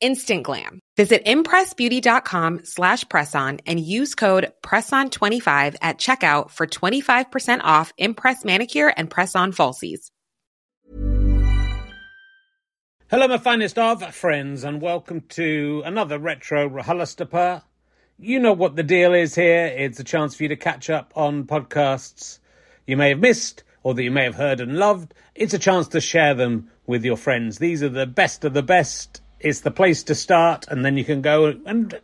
instant glam. Visit impressbeauty.com slash presson and use code PRESSON25 at checkout for 25% off Impress Manicure and Press-On Falsies. Hello, my finest of friends, and welcome to another Retro RHLSTP. You know what the deal is here. It's a chance for you to catch up on podcasts you may have missed or that you may have heard and loved. It's a chance to share them with your friends. These are the best of the best it's the place to start, and then you can go and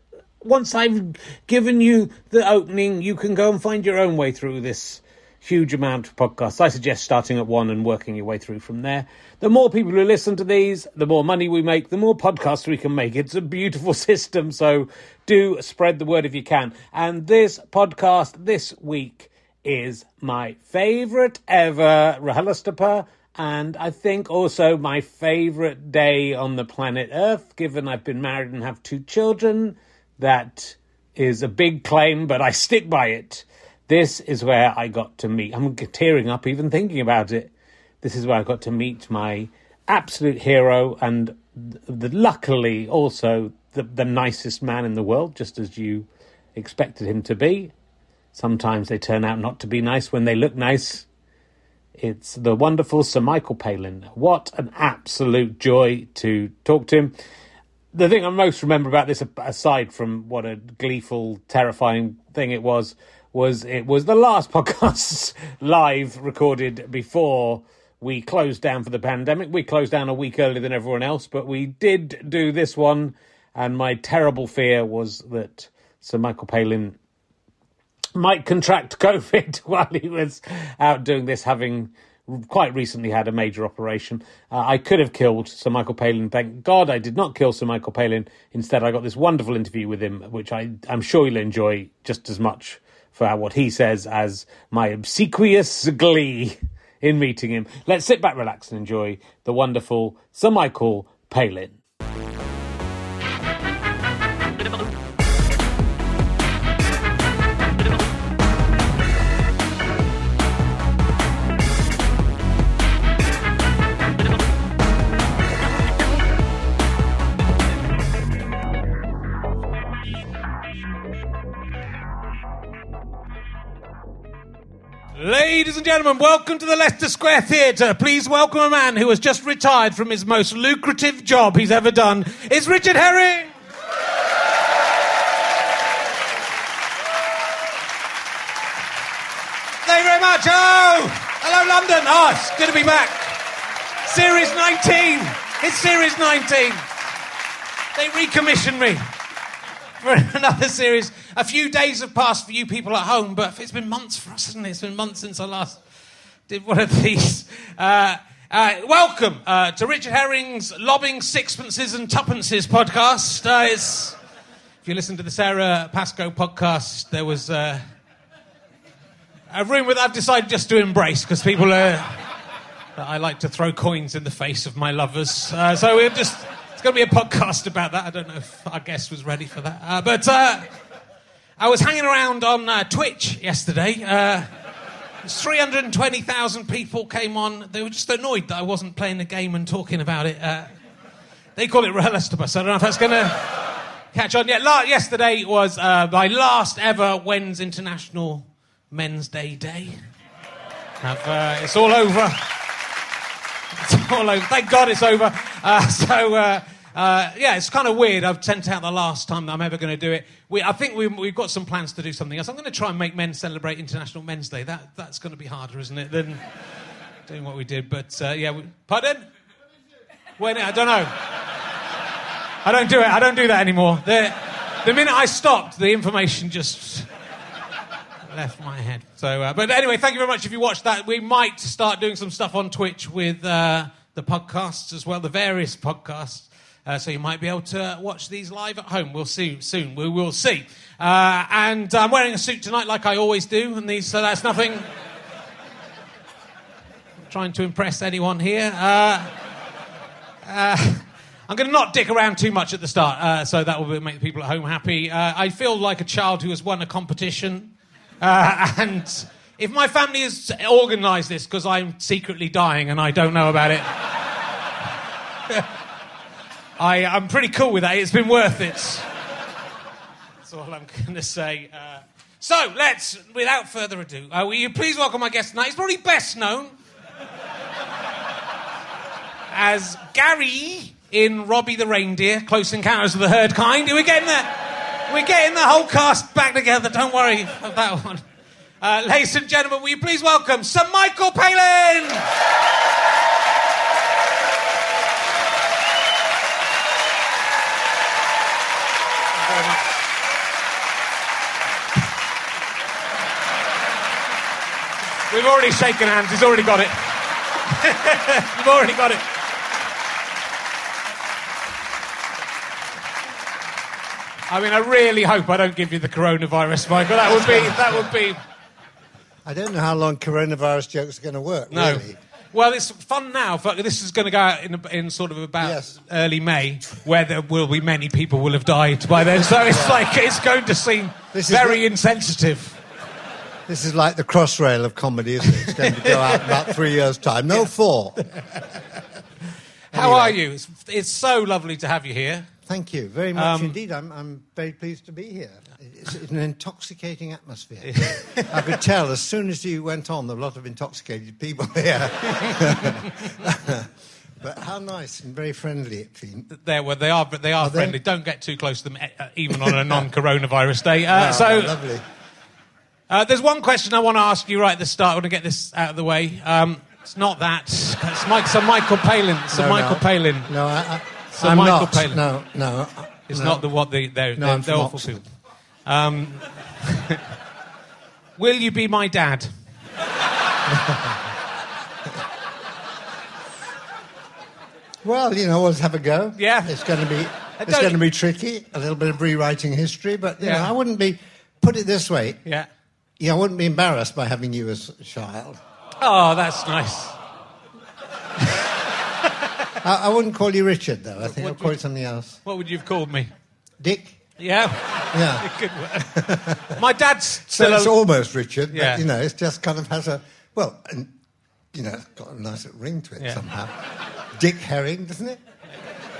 once I've given you the opening, you can go and find your own way through this huge amount of podcasts. I suggest starting at one and working your way through from there. The more people who listen to these, the more money we make, the more podcasts we can make. It's a beautiful system, so do spread the word if you can. And this podcast this week is my favourite ever RHLSTP and I think also my favourite day on the planet Earth, given I've been married and have two children. That is a big claim, but I stick by it. This is where I got to meet. I'm tearing up even thinking about it. This is where I got to meet my absolute hero and the, luckily also the, the nicest man in the world, just as you expected him to be. Sometimes they turn out not to be nice when they look nice. It's the wonderful Sir Michael Palin. What an absolute joy to talk to him. The thing I most remember about this, aside from what a gleeful, terrifying thing it was, was it was the last podcast live recorded before we closed down for the pandemic. We closed down a week earlier than everyone else, but we did do this one. And my terrible fear was that Sir Michael Palin might contract COVID while he was out doing this, having quite recently had a major operation. Uh, I could have killed Sir Michael Palin. Thank God I did not kill Sir Michael Palin. Instead, I got this wonderful interview with him, which I, I'm sure you'll enjoy just as much for what he says as my obsequious glee in meeting him. Let's sit back, relax, and enjoy the wonderful Sir Michael Palin. Ladies and gentlemen, welcome to the Leicester Square Theatre. Please welcome a man who has just retired from his most lucrative job he's ever done. It's Richard Herring. Thank you very much. Oh, hello, London. Oh, it's good to be back. Series 19. It's Series 19. They recommissioned me for another series. A few days have passed for you people at home, but it's been months for us, hasn't it? It's been months since I last did one of these. Uh, uh, welcome uh, to Richard Herring's Lobbing Sixpences and Tuppences podcast. Uh, if you listen to the Sara Pascoe podcast, there was uh, a room that I've decided just to embrace because people are. I like to throw coins in the face of my lovers. Uh, so we're just. It's going to be a podcast about that. I don't know if our guest was ready for that. But I was hanging around on uh, Twitch yesterday. Uh, 320,000 people came on. They were just annoyed that I wasn't playing the game and talking about it. Uh, they call it RHLSTP, I don't know if that's going to catch on. yet. la- yesterday was uh, my last ever When's International Men's Day Day. Uh, it's all over. It's all over. Thank God it's over. Uh, so, uh, yeah, it's kind of weird. I've sent out the last time that I'm ever going to do it. We, I think we, we've got some plans to do something else. I'm going to try and make men celebrate International Men's Day. That, that's going to be harder, isn't it, than doing what we did. But, uh, yeah, we, pardon? When, I don't know. I don't do it. I don't do that anymore. The, the minute I stopped, the information just left my head. So, uh, but anyway, thank you very much if you watched that. We might start doing some stuff on Twitch with uh, the podcasts as well, the various podcasts. Uh, so you might be able to watch these live at home. We'll see soon. We will see. Uh, and I'm wearing a suit tonight, like I always do, and these, so that's nothing. trying to impress anyone here. Uh, uh, I'm going to not dick around too much at the start, uh, so that will make the people at home happy. Uh, I feel like a child who has won a competition, and if my family has organised this because I'm secretly dying and I don't know about it, I, I'm pretty cool with that. It's been worth it. That's all I'm going to say. Uh, so let's, without further ado, uh, will you please welcome my guest tonight? He's probably best known as Gary in Robbie the Reindeer, Close Encounters of the Herd Kind. We're getting the, we're getting the whole cast back together. Don't worry about that one. Uh, ladies and gentlemen, will you please welcome Sir Michael Palin? very much. We've already shaken hands. He's already got it. You've already got it. I mean, I really hope I don't give you the coronavirus, Michael. That would be that would be I don't know how long coronavirus jokes are going to work. no. Really. Well, it's fun now. but This is going to go out in, in sort of about Yes. early May, where there will be many people will have died by then. So it's like it's going to seem This very the- insensitive. This is like the crossrail of comedy, isn't it? It's going to go out in about three years' time. No, four. How Anyway. are you? It's, it's so lovely to have you here. Thank you very much Um, indeed. I'm, I'm very pleased to be here. It's an intoxicating atmosphere. I could tell as soon as you went on, there were a lot of intoxicated people here. but how nice and very friendly it seemed. There, well, they are, but they are Are they? friendly. Don't get too close to them, uh, even on a non-coronavirus day. Uh, Oh, so, lovely. Uh, there's one question I want to ask you right at the start. I want to get this out of the way. Um, it's not that. It's Mike, Sir Michael Palin. Sir No, Michael no. Palin. No, I, I, Sir I'm Michael not. Palin. No, no. It's no. not the what they they're, No, they're, they're awful people. Um, will you be my dad? Well, you know, let's have a go. Yeah. It's going to be it's going to be tricky, a little bit of rewriting history, but you Yeah. know, I wouldn't be put it this way. Yeah. Yeah, I wouldn't be embarrassed by having you as a child. Oh, that's nice. I, I wouldn't call you Richard, though. I think I'll do call you- something else. What would you have called me? Dick. Yeah. Yeah. Good my dad's So still. it's a- almost Richard, but Yeah. you know, it just kind of has a well, and you know, it's got a nice ring to it Yeah. somehow. Dick Herring, doesn't it?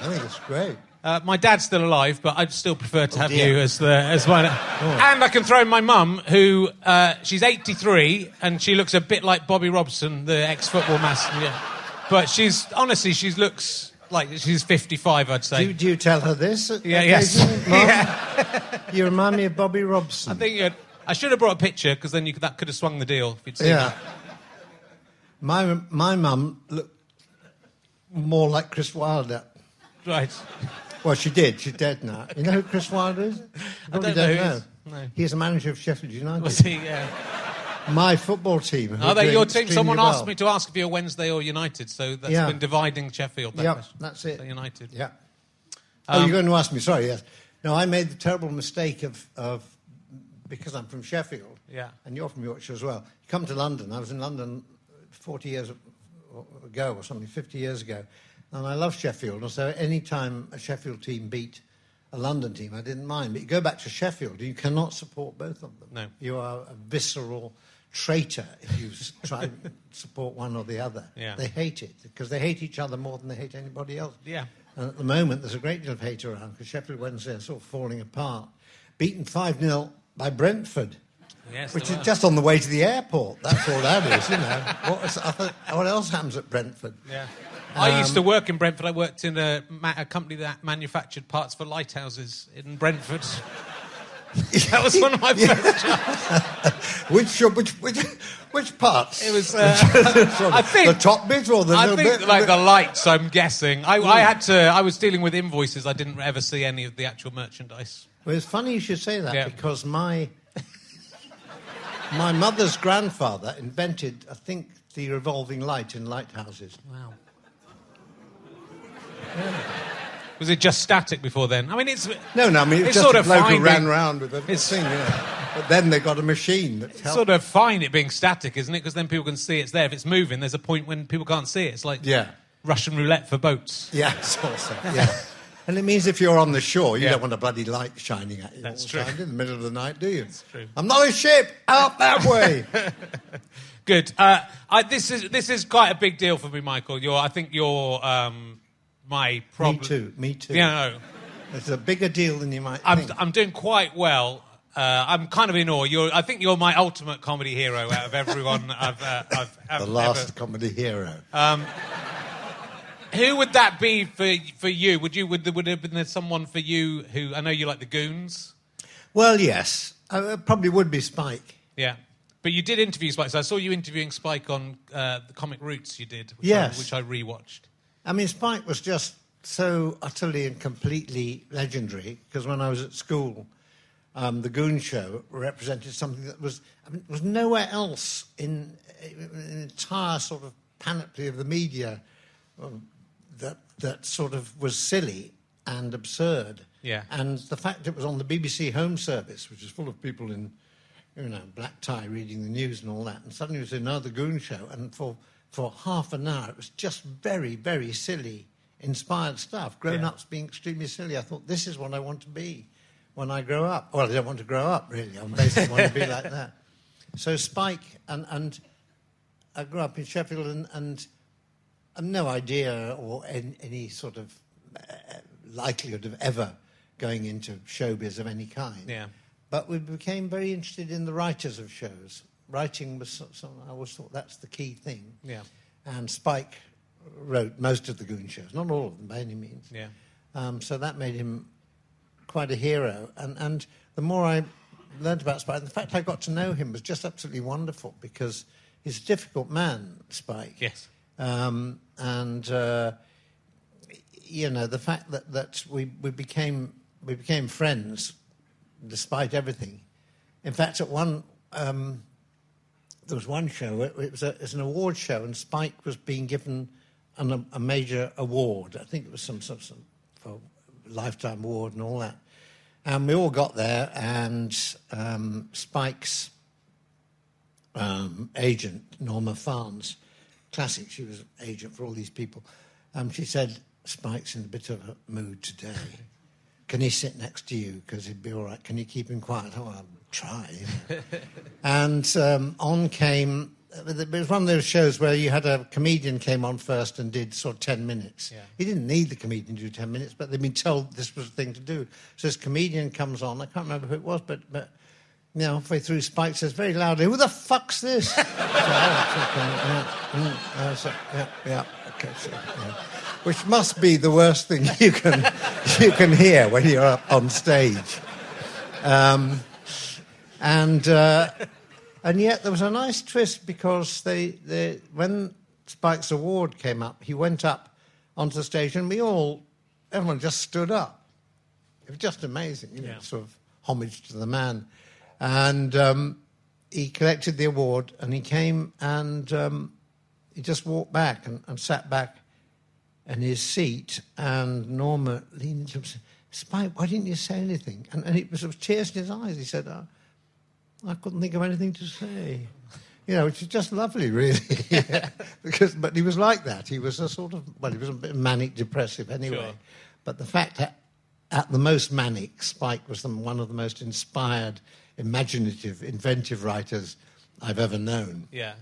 I think it's great. Uh, my dad's still alive, but I'd still prefer to have dear. you as the as one. And I can throw in my mum, who uh, she's 83 and she looks a bit like Bobby Robson, the ex-football master. Yeah. But she's honestly, she looks like she's 55. I'd say. Do, do you tell her this? Yeah, yes. Yeah. You remind me of Bobby Robson. I think you'd, I should have brought a picture because then you could, that could have swung the deal. If you'd seen Yeah. it. My my mum looked more like Chris Wilder. Right. Well, she did. She's dead now. You know who Chris Wilder is? You don't probably know he is. No. He's the manager of Sheffield United. Was he? Yeah. My football team. Are they your team? Someone well. asked me to ask if you're Wednesday or United, so that's Yeah. been dividing Sheffield. That Yep, question. that's it. So United. Yeah. oh, Um, you're going to ask me? Sorry, yes. No, I made the terrible mistake of, of because I'm from Sheffield. Yeah. And you're from Yorkshire as well. You come to London. I was in London 40 years ago or something, 50 years ago, and I love Sheffield. And so any time a Sheffield team beat a London team, I didn't mind. But you go back to Sheffield, you cannot support both of them. No. You are a visceral traitor if you try and support one or the other. Yeah. They hate it because they hate each other more than they hate anybody else. Yeah. And at the moment, there's a great deal of hate around because Sheffield Wednesday are sort of falling apart. Beaten 5 0 by Brentford, Yes. which is just on the way to the airport. That's all that is, you know. What, is, what else happens at Brentford? Yeah. I used to Um, work in Brentford. I worked in a, ma- a company that manufactured parts for lighthouses in Brentford. that was one of my first jobs. Which, which, which, which parts? It was. Uh, I think- the top bit or the I little think bit? like the lights. I'm guessing. I, I had to. I was dealing with invoices. I didn't ever see any of the actual merchandise. Well, it's funny you should say that Yeah. because my my mother's grandfather invented, I think, the revolving light in lighthouses. Wow. Was it just static before then? I mean, it's No, no, I mean, it's, just sort a of bloke who ran being- round with a it's- thing, you know. But then they got a machine that helped. sort of fine it being static, isn't it? Because then people can see it's there. If it's moving, there's a point when people can't see it. It's like Yeah. Russian roulette for boats. Yeah, sort of. Yeah. And it means if you're on the shore, you Yeah. don't want a bloody light shining at you That's true. time, in the middle of the night, do you? That's true. I'm not a ship. Out that way. Good. Uh, I, this is this is quite a big deal for me, Michael. You're, I think you're um, my problem. me too. Me too. Yeah, no, It's a bigger deal than you might I'm think. I'm doing quite well. Uh, I'm kind of in awe. You're, I think you're my ultimate comedy hero out of everyone I've, uh, I've, I've the last ever. comedy hero. Who would that be for for you? Would you would there, would there have been there someone for you who I know you like the Goons? well, yes. Uh, it probably would be Spike. Yeah. But you did interview Spike. So I saw you interviewing Spike on uh, the Comic Roots you did, which, Yes. I, which I rewatched. I mean, Spike was just so utterly and completely legendary because when I was at school, um, the Goon Show represented something that was I mean, was nowhere else in, in an entire sort of panoply of the media um, that that sort of was silly and absurd. Yeah. And the fact it was on the BBC Home Service, which is full of people in, you know, black tie reading the news and all that, and suddenly it was another Goon Show, and for for half an hour it was just very, very silly, inspired stuff. Grown ups being extremely silly. I thought this is what I want to be when I grow up. Well, I don't want to grow up really. I basically want to be like that. So Spike and and I grew up in Sheffield and. and I've no idea or any, any sort of uh, likelihood of ever going into showbiz of any kind. Yeah. But we became very interested in the writers of shows. Writing was so- so- I always thought that's the key thing. Yeah. And Spike wrote most of the Goon shows, not all of them by any means. Yeah. Um, so that made him quite a hero. And, and the more I learned about Spike, the fact I got to know him was just absolutely wonderful because he's a difficult man, Spike. Yes. Um, and uh, you know the fact that, that we, we became we became friends despite everything. In fact, at one um, there was one show. It, it was a, it was an award show, and Spike was being given an, a, a major award. I think it was some of some, for lifetime award and all that. And we all got there, and um, Spike's um, agent, Norma Farnes, classic, she was agent for all these people. Um, she said, Spike's in a bit of a mood today. Can he sit next to you? Because he'd be all right. Can you keep him quiet? Oh, try. you know. and um, on came it was one of those shows where you had a comedian came on first and did sort of 10 minutes. Yeah. He didn't need the comedian to do 10 minutes, but they'd been told this was the thing to do. So this comedian comes on, I can't remember who it was, but, but you know, halfway through, Spike says very loudly, Who the fuck's this? so, oh, okay, yeah, so, yeah, yeah, okay, so, yeah. Which must be the worst thing you can, you can hear when you're up on stage. Um, and. Uh, and yet there was a nice twist because they, they, when Spike's award came up, he went up onto the stage and we all, everyone just stood up. It was just amazing, you know, Yeah. sort of homage to the man. And um, he collected the award and he came and um, he just walked back and, and sat back in his seat. And Norma leaned into him and said, Spike, why didn't you say anything? And, and it was with tears in his eyes. He said, oh, I couldn't think of anything to say. You know, which is just lovely, really. Yeah. because, but he was like that. He was a sort of, well, he was a bit manic depressive anyway. Sure. But the fact that at the most manic, Spike was the, one of the most inspired, imaginative, inventive writers I've ever known. Yeah.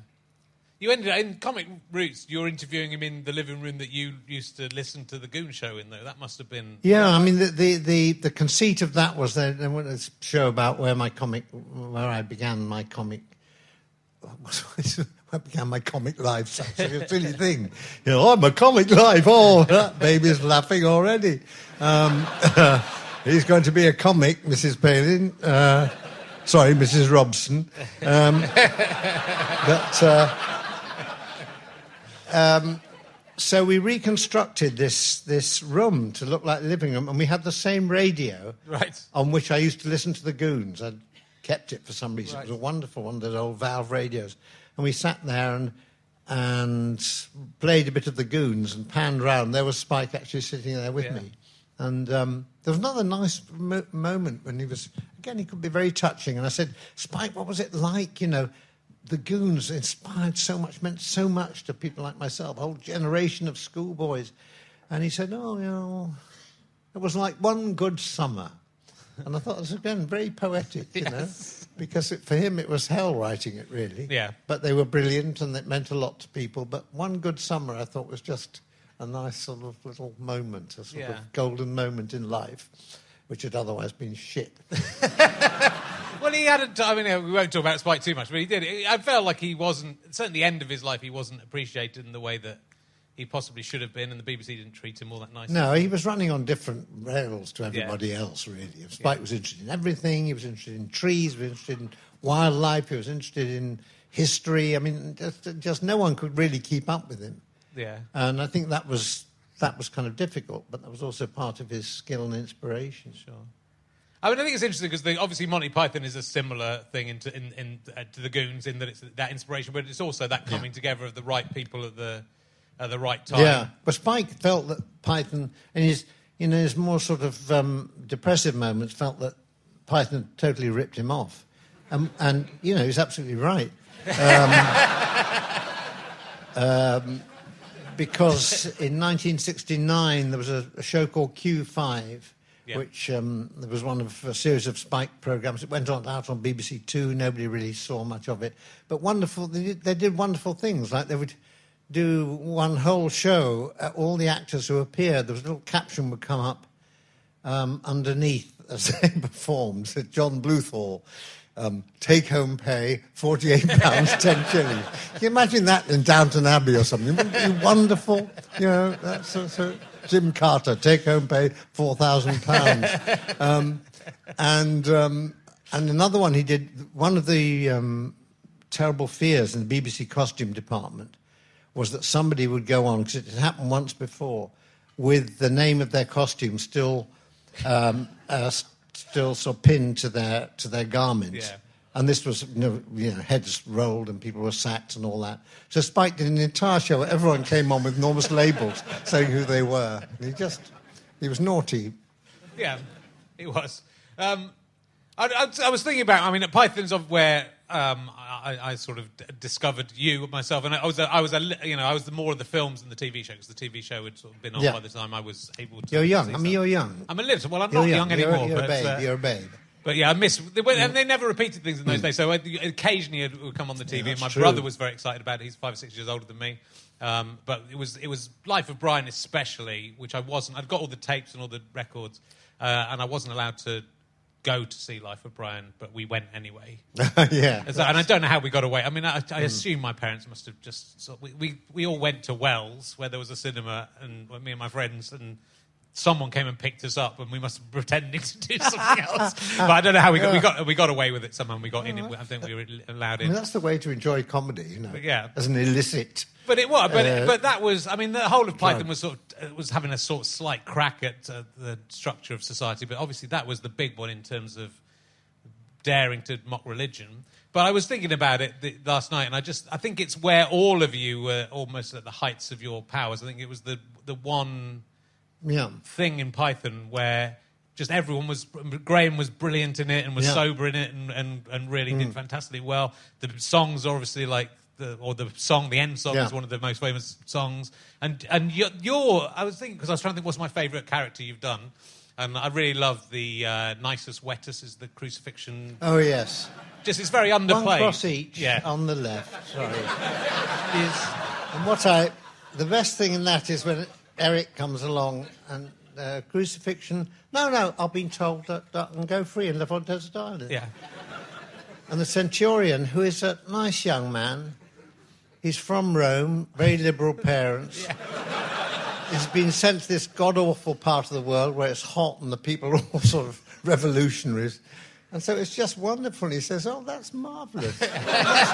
You ended up in Comic Roots. You're interviewing him in the living room that you used to listen to the Goon Show in, though. That must have been. Yeah, I mean, the, the, the, the conceit of that was that there was a show about where my comic, where I began my comic, where I began my comic life. Such a silly thing. You know, I'm a comic life. Oh, that baby's laughing already. Um, he's going to be a comic, Mrs. Palin. Uh, sorry, Mrs. Robson. Um, but. Uh, so we reconstructed this this room to look like a living room, and we had the same radio Right. on which I used to listen to the Goons. I'd kept it for some reason. Right. It was a wonderful one, those old valve radios, and we sat there and and played a bit of the Goons and panned round. There was Spike actually sitting there with Yeah. me, and um, there was another nice mo- moment when he was again. He could be very touching, and I said, "Spike, what was it like? You know." The goons inspired so much, meant so much to people like myself, a whole generation of schoolboys. And he said, Oh, you know, it was like one good summer. And I thought it was, again, very poetic, you know, because it, for him it was hell writing it, really. Yeah. But they were brilliant and it meant a lot to people. But one good summer I thought was just a nice sort of little moment, a sort Yeah. of golden moment in life, which had otherwise been shit. Well, he had. A, I mean, we won't talk about Spike too much, but he did. I felt like he wasn't. Certainly, the end of his life, he wasn't appreciated in the way that he possibly should have been, and the BBC didn't treat him all that nicely. No, he was running on different rails to everybody else, really. Spike was interested in everything. He was interested in trees. He was interested in wildlife. He was interested in history. I mean, just, just no one could really keep up with him. Yeah. And I think that was that was kind of difficult, but that was also part of his skill and inspiration. Sure. I mean, I think it's interesting because obviously Monty Python is a similar thing into, in, in, uh, to the Goons in that it's that inspiration, but it's also that coming together of the right people at the at the right time. Yeah, but Spike felt that Python, in his in his more sort of um, depressive moments, felt that Python totally ripped him off, um, and you know he's absolutely right. Um, um, because in 1969 there was a, a show called Q5, Yeah. which um, there was one of a series of Spike programs. It went on out on BBC Two. Nobody really saw much of it, but wonderful. They did, they did wonderful things. Like they would do one whole show. Uh, all the actors who appeared, there was a little caption would come up um, underneath as they performed. John Bluthal. Um, take home pay forty-eight pounds ten shillings. Can you imagine that in Downton Abbey or something? Wouldn't it be wonderful? You know, that's so, so Jim Carter take home pay four thousand pounds. Um, and um, and another one he did. One of the um, terrible fears in the BBC costume department was that somebody would go on because it had happened once before with the name of their costume still um, uh, still sort of pinned to their to their garments. Yeah. And this was, you know, you know, heads rolled and people were sacked and all that. So Spike did an entire show where everyone came on with enormous labels saying who they were. And he just, he was naughty. Yeah, he was. Um, I, I, I was thinking about. I mean, at Python's of where um, I, I sort of d- discovered you myself, and I was, a, I was, a, you know, I was the more of the films than the TV show because the TV show had sort of been on Yeah. by the time I was able to. You're young. I mean, you're young. I'm a little. Well, I'm You're not young, You're- anymore. You're, but, a babe. uh, You're a babe. But yeah, I miss. They, went- and they never repeated things in those days. So I- occasionally it would come on the TV, and my true. brother was very excited about it. He's five or six years older than me. Um, but it was it was Life of Brian, especially, which I wasn't. I'd got all the tapes and all the records, uh, and I wasn't allowed to go to see Life of Brian, but we went anyway. yeah. So- and I don't know how we got away. I mean, I, I hmm. assume my parents must have just. So we, we we all went to Wells where there was a cinema, and well, me and my friends, and someone came and picked us up, and we must have been pretending to do something else. But I don't know how we got we got we got away with it somehow. We got in. it. Oh, I think we were allowed I mean, in. that's the way to enjoy comedy, you know. yeah. As an illicit. But it was, but, Uh, but that was. I mean, the whole of Python was sort of uh, was having a sort of slight crack at uh, the structure of society. But obviously, that was the big one in terms of daring to mock religion. But I was thinking about it th- last night, and I just I think it's where all of you were almost at the heights of your powers. I think it was the the one Yeah. thing in Python where just everyone was Graham was brilliant in it and was Yeah. sober in it and, and, and really did fantastically well. The songs are obviously like the or the song the end song Yeah. is one of the most famous songs. And and you're, you're I was thinking because I was trying to think what's my favourite character you've done. And I really love the uh, nicest wettest is the crucifixion. Oh, yes. Just it's very underplayed. One cross each Yeah. on the left. Sorry. Is- And what I, the best thing in that is when Eric comes along and uh, crucifixion. No, no, I've been told that, that I can go free and live on desert island. yeah. And the centurion, who is a nice young man, he's from Rome, very liberal parents. He's been sent to this god awful part of the world where it's hot and the people are all sort of revolutionaries. And so it's just wonderful. He says, Oh, that's marvellous. That's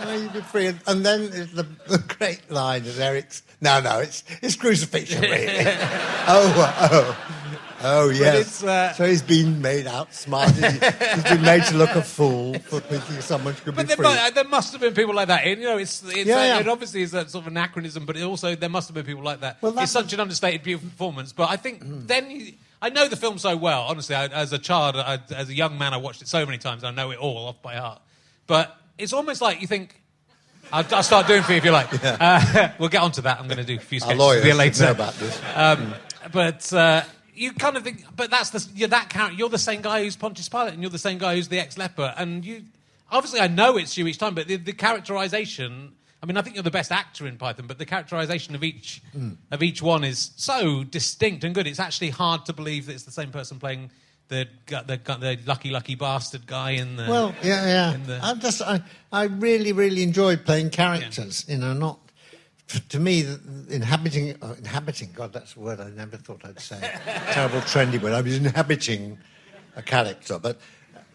great. Oh, you've been free. And, and then the, the great line is Eric's, No, no, it's, it's crucifixion, really. oh, oh. Oh, yes. uh, so he's been made outsmarted. He- he's been made to look a fool for thinking someone could But be there, free. mu- there must have been people like that. And, you know, it's, it's Yeah, uh, yeah. it obviously is that sort of anachronism, but it also there must have been people like that. Well, it's such an understated, beautiful performance. But I think then you, I know the film so well. Honestly, I, as a child, I, as a young man, I watched it so many times. I know it all off by heart. But it's almost like you think. I'll, I'll start doing for you if you like. Uh, we'll get onto that. I'm going to do a few sketches lawyers with you should later. know about this. Um, but uh, you kind of think, but that's the you're that character. You're the same guy who's Pontius Pilate, and you're the same guy who's the ex leper. And you, obviously, I know it's you each time, but the, the characterization. I mean, I think you're the best actor in Python, but the characterization of each Hmm. of each one is so distinct and good. It's actually hard to believe that it's the same person playing the the, the lucky lucky bastard guy in the. Well, yeah, yeah. the- I just, I, I really, really enjoyed playing characters. You know, not f- to me inhabiting, uh, inhabiting. God, that's a word I never thought I'd say. Terrible trendy word. I was inhabiting a character, but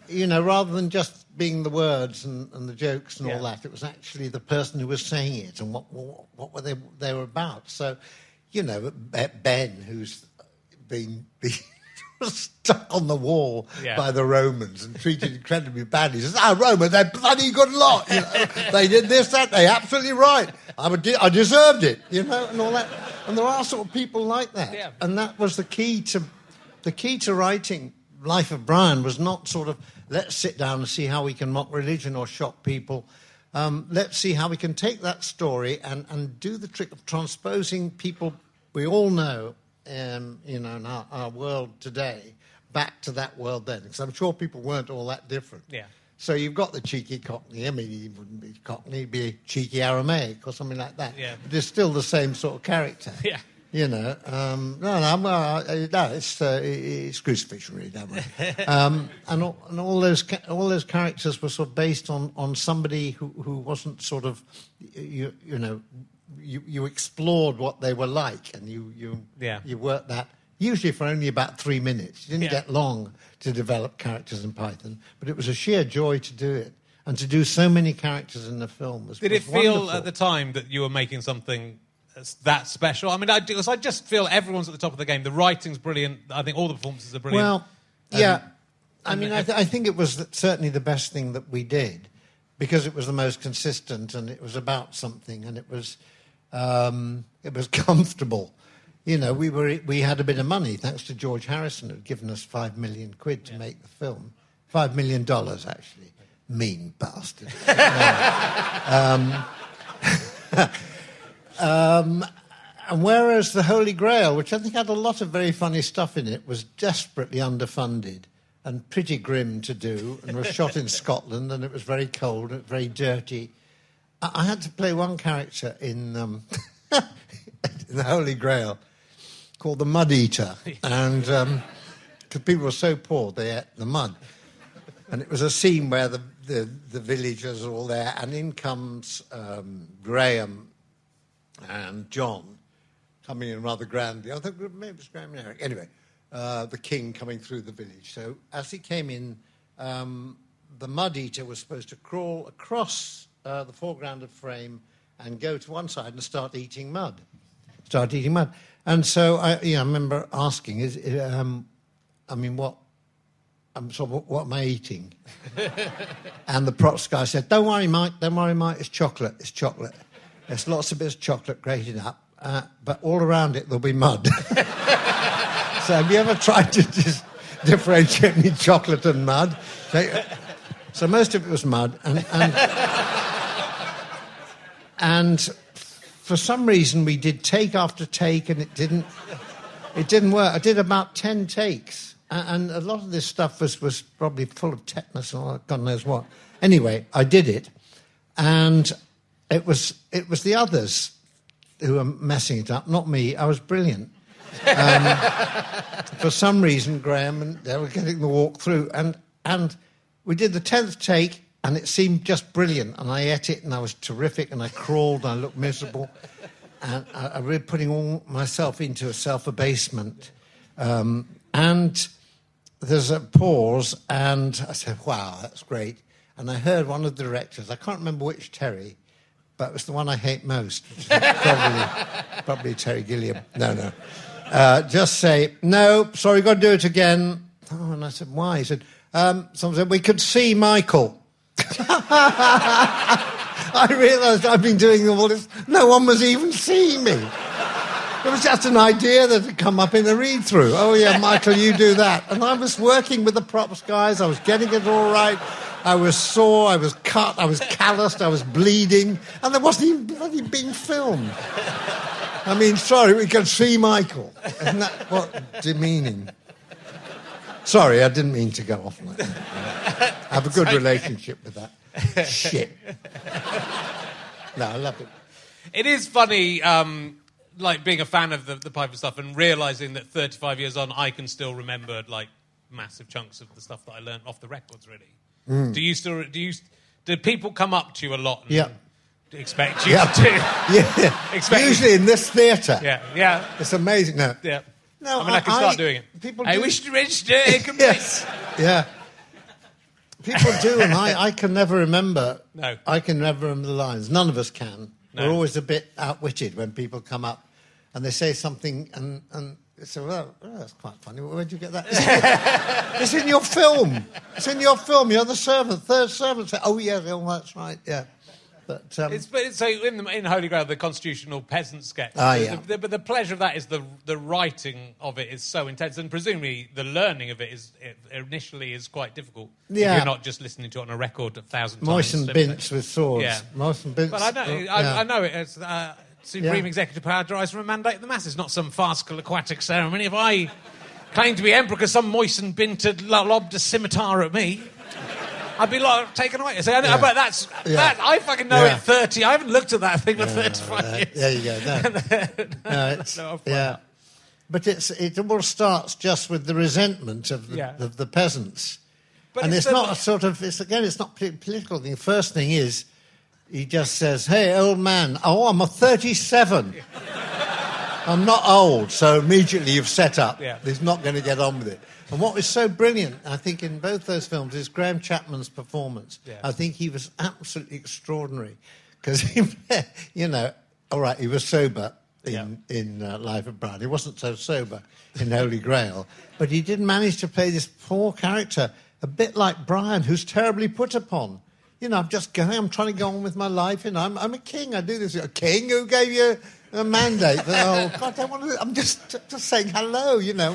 you know, rather than just being the words and, and the jokes and all that, it was actually the person who was saying it and what what, what were they they were about. So, you know, Ben, who's been. been Stuck on the wall Yeah. by the Romans and treated incredibly badly. He says, "Ah, Romans, they're bloody good lot. You know, they did this, that. They absolutely right. I, would, I deserved it, you know, and all that. And there are sort of people like that. Yeah. And that was the key to the key to writing Life of Brian was not sort of let's sit down and see how we can mock religion or shock people. Um, let's see how we can take that story and, and do the trick of transposing people we all know, um, you know, in our, our world today back to that world then. Because I'm sure people weren't all that different. Yeah. So you've got the cheeky Cockney. I mean, he wouldn't be Cockney; he'd be cheeky Aramaic or something like that. Yeah. But it's still the same sort of character. Yeah. You know, um, no, no, uh, no, it's uh, it's crucifixion, really, don't worry. um, and all, and all those ca- all those characters were sort of based on, on somebody who, who wasn't sort of, you you know, you, you explored what they were like, and you you Yeah. you worked that usually for only about three minutes. You didn't Yeah. get long to develop characters in Python, but it was a sheer joy to do it, and to do so many characters in the film was. Did was it feel wonderful. at the time that you were making something that special? I mean, I, do- I just feel everyone's at the top of the game. The writing's brilliant. I think all the performances are brilliant. Well, Um, yeah. I mean, I, th- I think it was certainly the best thing that we did because it was the most consistent and it was about something and it was um, it was comfortable. You know, we were we had a bit of money thanks to George Harrison who had given us five million quid to make the film. Five million dollars, actually. Mean bastard. Um, And whereas the Holy Grail, which I think had a lot of very funny stuff in it, was desperately underfunded and pretty grim to do, and was shot in Scotland, and it was very cold and very dirty. I, had to play one character in, um, in the Holy Grail called the Mud Eater, and because people were so poor they ate the mud, and it was a scene where the the, the villagers are all there, and in comes um, Graham and John coming in rather grandly. I think maybe it was Graham and Eric. Anyway, uh, the king coming through the village. So as he came in, um, the mud eater was supposed to crawl across uh, the of frame and go to one side and start eating mud. Start eating mud. And so I, I remember asking, is, um, I mean, what I'm so what, what am I eating? and the props guy said, "Don't worry, Mike. Don't worry, Mike. It's chocolate. It's chocolate. There's lots of bits of chocolate grated up, uh, but all around it there'll be mud." so have you ever tried to just differentiate between chocolate and mud? So, so most of it was mud, and and, and for some reason we did take after take, and it didn't. It didn't work. I did about ten takes and a lot of this stuff was, was probably full of tetanus and God knows what. Anyway, I did it, and it was it was the others who were messing it up, not me. I was brilliant. Um, for some reason, Graham and they were getting the walk through, and and we did the tenth take, and it seemed just brilliant. And I ate it, and I was terrific, and I crawled, and I looked miserable, and I, I really putting all myself into a self abasement. Um, and there's a pause, and I said, wow, that's great. And I heard one of the directors, I can't remember which Terry, but it was the one I hate most, probably, probably Terry Gilliam. No, no. Uh, just say, no, sorry, got to do it again. Oh, and I said, why? He said, um, someone said, we could see Michael. I realised I've been doing all this. No one was even seeing me. It was just an idea that had come up in the read through. Oh, yeah, Michael, you do that. And I was working with the props guys, I was getting it all right. I was sore, I was cut, I was calloused, I was bleeding, and there wasn't even bloody being filmed. I mean, sorry, we can see Michael. Isn't that what demeaning? Sorry, I didn't mean to go off like that. I have a good relationship with that shit. No, I love it. It is funny. Um, like being a fan of the, the Python stuff and realizing that 35 years on, I can still remember like massive chunks of the stuff that I learned off the records. Really, mm. do you still do you do people come up to you a lot? yeah. Expect you yeah. to. yeah. Expect Usually in this theatre. Yeah. Yeah. It's amazing. No. Yeah. No, I mean, I, can start I, doing it. People I do. wish to register a complaint. yes. Yeah. People do, and I, I can never remember. No. I can never remember the lines. None of us can. No. We're always a bit outwitted when people come up and they say something, and, and say, well, oh, that's quite funny. Where'd you get that? It's in, your film. It's in your film. You're the servant, third servant. Oh, yeah, oh, that's right, yeah. But, um, It's, but it's, so in, the, in Holy Grail, the constitutional peasant sketch. Ah, yeah. the- but the pleasure of that is the the writing of it is so intense, and presumably the learning of it is it initially is quite difficult. if Yeah. you're not just listening to it on a record a thousand times. Moisten So- Bints with swords. Yeah. Moisten Bints. But I know, oh, I, yeah. I know it. It's, uh, supreme Yeah. executive power derives from a mandate of the masses, not some farcical aquatic ceremony. If I claimed to be emperor because some moistened bint had lobbed a scimitar at me. I'd be like taken away. Know- Yeah. But that's Yeah. that. I fucking know Yeah. it. Thirty. I haven't looked at that thing for thirty-five Uh, years. there you go. No, no, it's, No, yeah. But it's, it all starts just with the resentment of the, of the peasants. But and it's it's, not a sort of, it's again, it's not political thing. The first thing is, he just says, hey, old man, oh, I'm a 37. I'm not old, so immediately you've set up. Yeah. He's not going to get on with it. And what was so brilliant, I think, in both those films is Graham Chapman's performance. Yeah. I think he was absolutely extraordinary because, he, you know, all right, he was sober in, Yeah. in uh, Life of Brian. He wasn't so sober in Holy Grail, but he did manage to play this poor character, a bit like Brian, who's terribly put upon. You know, I'm just going, I'm trying to go on with my life, and I'm, I'm a king. I do this. A king who gave you a mandate? oh, God, I don't want to. I'm just, just saying hello, you know.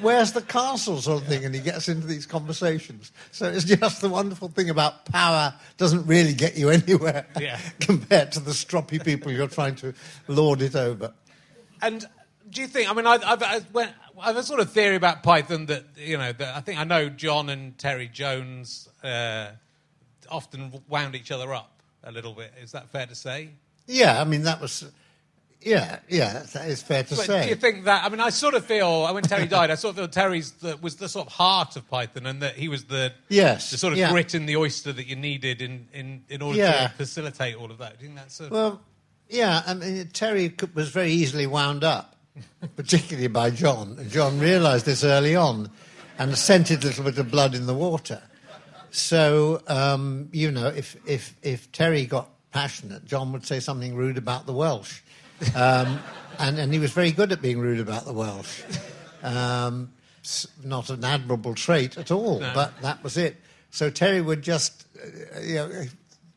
Where's the castle, sort of thing? And he gets into these conversations. So it's just the wonderful thing about power doesn't really get you anywhere Yeah. compared to the stroppy people you're trying to lord it over. And do you think? I mean, I, I've, I've, when, I've a sort of theory about Python that you know. That I think I know John and Terry Jones uh, often wound each other up a little bit. Is that fair to say? Yeah, I mean that was. Yeah, yeah, that is fair to But say. do you think that? I mean, I sort of feel when Terry died, I sort of feel Terry's the, was the sort of heart of Python, and that he was the Yes, the sort of yeah. grit in the oyster that you needed in in, in order Yeah. to facilitate all of that. Do you think that's a, Well, yeah, I mean, Terry could- was very easily wound up, particularly by John. John realised this early on and scented a little bit of blood in the water. So, um, you know, if, if, if Terry got passionate, John would say something rude about the Welsh. Um, and, and he was very good at being rude about the Welsh. Um, not an admirable trait at all, but that was it. So Terry would just, uh, you know,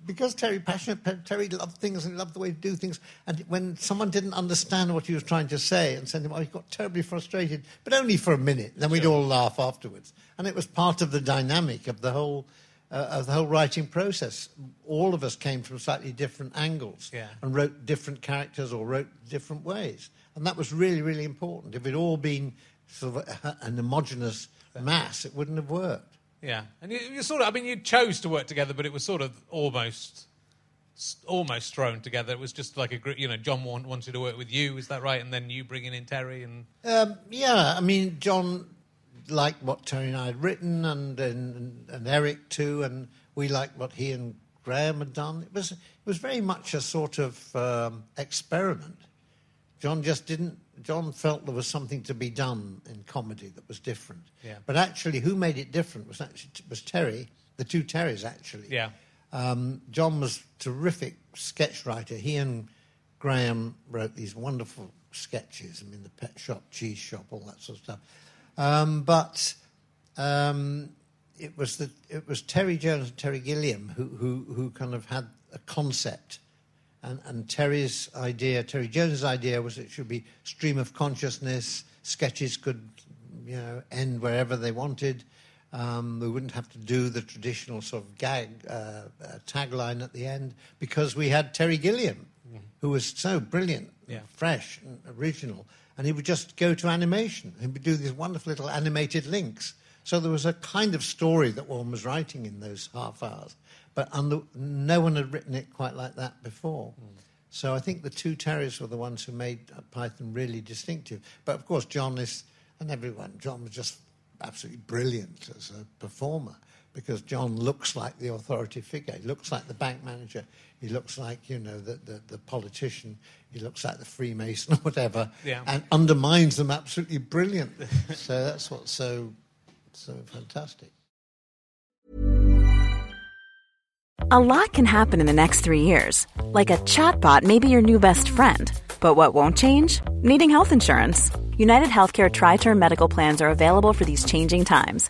because Terry passionate, Terry loved things and loved the way to do things. And when someone didn't understand what he was trying to say and said him, oh, he got terribly frustrated, but only for a minute. Then we'd all laugh afterwards. And it was part of the dynamic of the whole. Uh, of the whole writing process, all of us came from slightly different angles Yeah. and wrote different characters or wrote different ways, and that was really, really important. If it all been sort of an homogenous mass, it wouldn't have worked. yeah? And you, you sort of, I mean, you chose to work together, but it was sort of almost almost thrown together. It was just like a group. You know, John want, wanted to work with you. Is that right? And then you bringing in Terry and Um, yeah, I mean, John liked what Tony and I had written, and, and and Eric too, and we liked what he and Graham had done. It was it was very much a sort of um, experiment. John just didn't. John felt there was something to be done in comedy that was different. Yeah. But actually, who made it different was actually was Terry. The two Terrys actually. yeah, Um, John was a terrific sketch writer. He and Graham wrote these wonderful sketches. I mean, the pet shop, cheese shop, all that sort of stuff. Um, but um, it was the, it was Terry Jones and Terry Gilliam who, who, who kind of had a concept. And, and Terry's idea, Terry Jones' idea was it should be stream of consciousness. Sketches could, you know, end wherever they wanted. Um, we wouldn't have to do the traditional sort of gag uh, uh, tagline at the end because we had Terry Gilliam, who was so brilliant, Yeah. fresh, and original. And he would just go to animation. He would do these wonderful little animated links. So there was a kind of story that one was writing in those half hours, but under, no one had written it quite like that before. Hmm. So I think the two Terrys were the ones who made Python really distinctive. But of course, John is, and everyone, John was just absolutely brilliant as a performer because John looks like the authority figure. He looks like the bank manager. He looks like, you know, the, the, the politician. He looks like the Freemason or whatever. Yeah. And undermines them absolutely brilliantly. so that's what's so, so fantastic. A lot can happen in the next three years. Like a chatbot may be your new best friend. But what won't change? Needing health insurance. United Healthcare Tri Term Medical Plans are available for these changing times.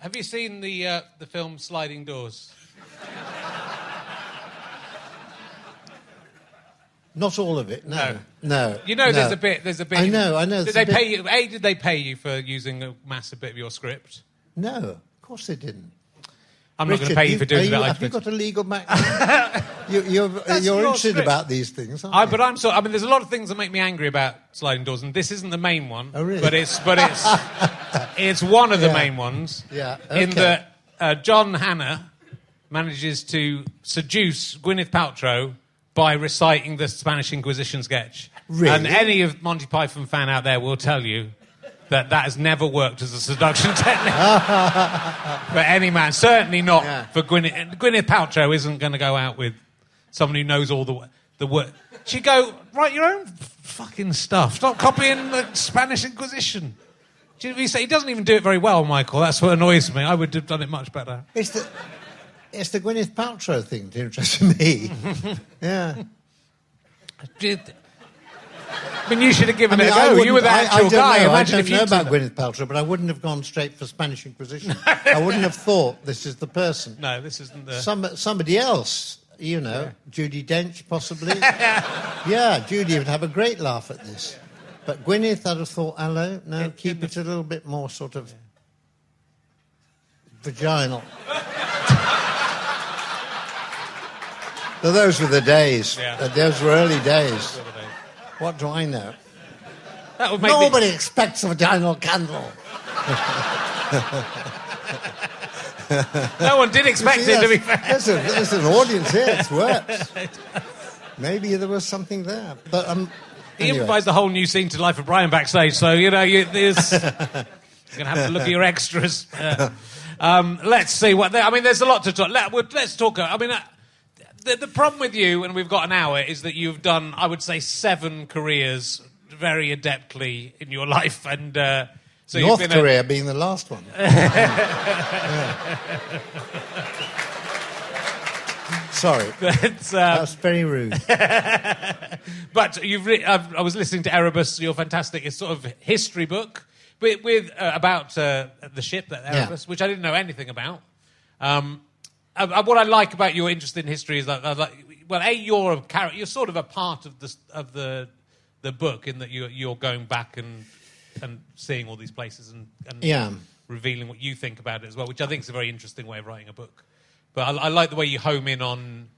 have you seen the uh, the film Sliding Doors? Not all of it, no. No. No. You know, no. there's a bit. There's a bit. I know, I know. Did they bit- pay you? A, did they pay you for using a massive bit of your script? No, of course they didn't. I'm not going to pay you for doing that. you- I Have you got a legal background? you, you're That's you're your interested script. about these things, aren't I, you? but I'm so. I mean, there's a lot of things that make me angry about sliding doors, and this isn't the main one. Oh, really? But it's but it's it's one of the Yeah. main ones. Yeah, Okay. In that uh, John Hannah manages to seduce Gwyneth Paltrow by reciting the Spanish Inquisition sketch. Really? And any of Monty Python fan out there will tell you that that has never worked as a seduction technique for any man. Certainly not Yeah. for Gwyneth. Gwyneth Paltrow isn't going to go out with someone who knows all the the word. She'd go write your own f- fucking stuff. Stop copying the Spanish Inquisition. Do you know what he say? He doesn't even do it very well, Michael. That's what annoys me. I would have done it much better. It's the it's the Gwyneth Paltrow thing that interests me. yeah. Did- I mean, you should have given I mean, it a I go. You were the I- actual I don't guy. Know, Imagine I if don't you know about Gwyneth Paltrow, but I wouldn't have gone straight for Spanish Inquisition. I wouldn't have thought this is the person. No, this isn't the. Some, somebody else, you know, Judi Dench possibly. yeah, Judi would have a great laugh at this. But Gwyneth, I'd have thought, hello, no, In- keep it a little bit more sort of vaginal. Though those were the days. Yeah. Those were early days. What do I know? That would make me- Nobody expects a vaginal candle. No one did expect See, it, to be fair. There's, a, there's an audience here. It's worked. Maybe there was something there. But um, He anyway. improvised a whole new scene to Life of Brian backstage, so you know you, there's, you're going to have to look at your extras. Uh, um, let's see what. There, I mean, there's a lot to talk. Let, let's talk. I mean, uh, the, the problem with you, and we've got an hour, is that you've done, I would say, seven careers very adeptly in your life, and uh, so you've North been a- Korea being the last one. Sorry, It's, uh, that's very rude. But you've re- I've, I was listening to Erebus, your fantastic it's sort of history book with, with uh, about uh, the ship, that Yeah. Erebus, which I didn't know anything about. Um, uh, uh, what I like about your interest in history is that, uh, like, well, a you're a character, you're sort of a part of the of the the book in that you're you're going back and and seeing all these places and, and Yeah. revealing what you think about it as well, which I think is a very interesting way of writing a book. But I, I like the way you home in on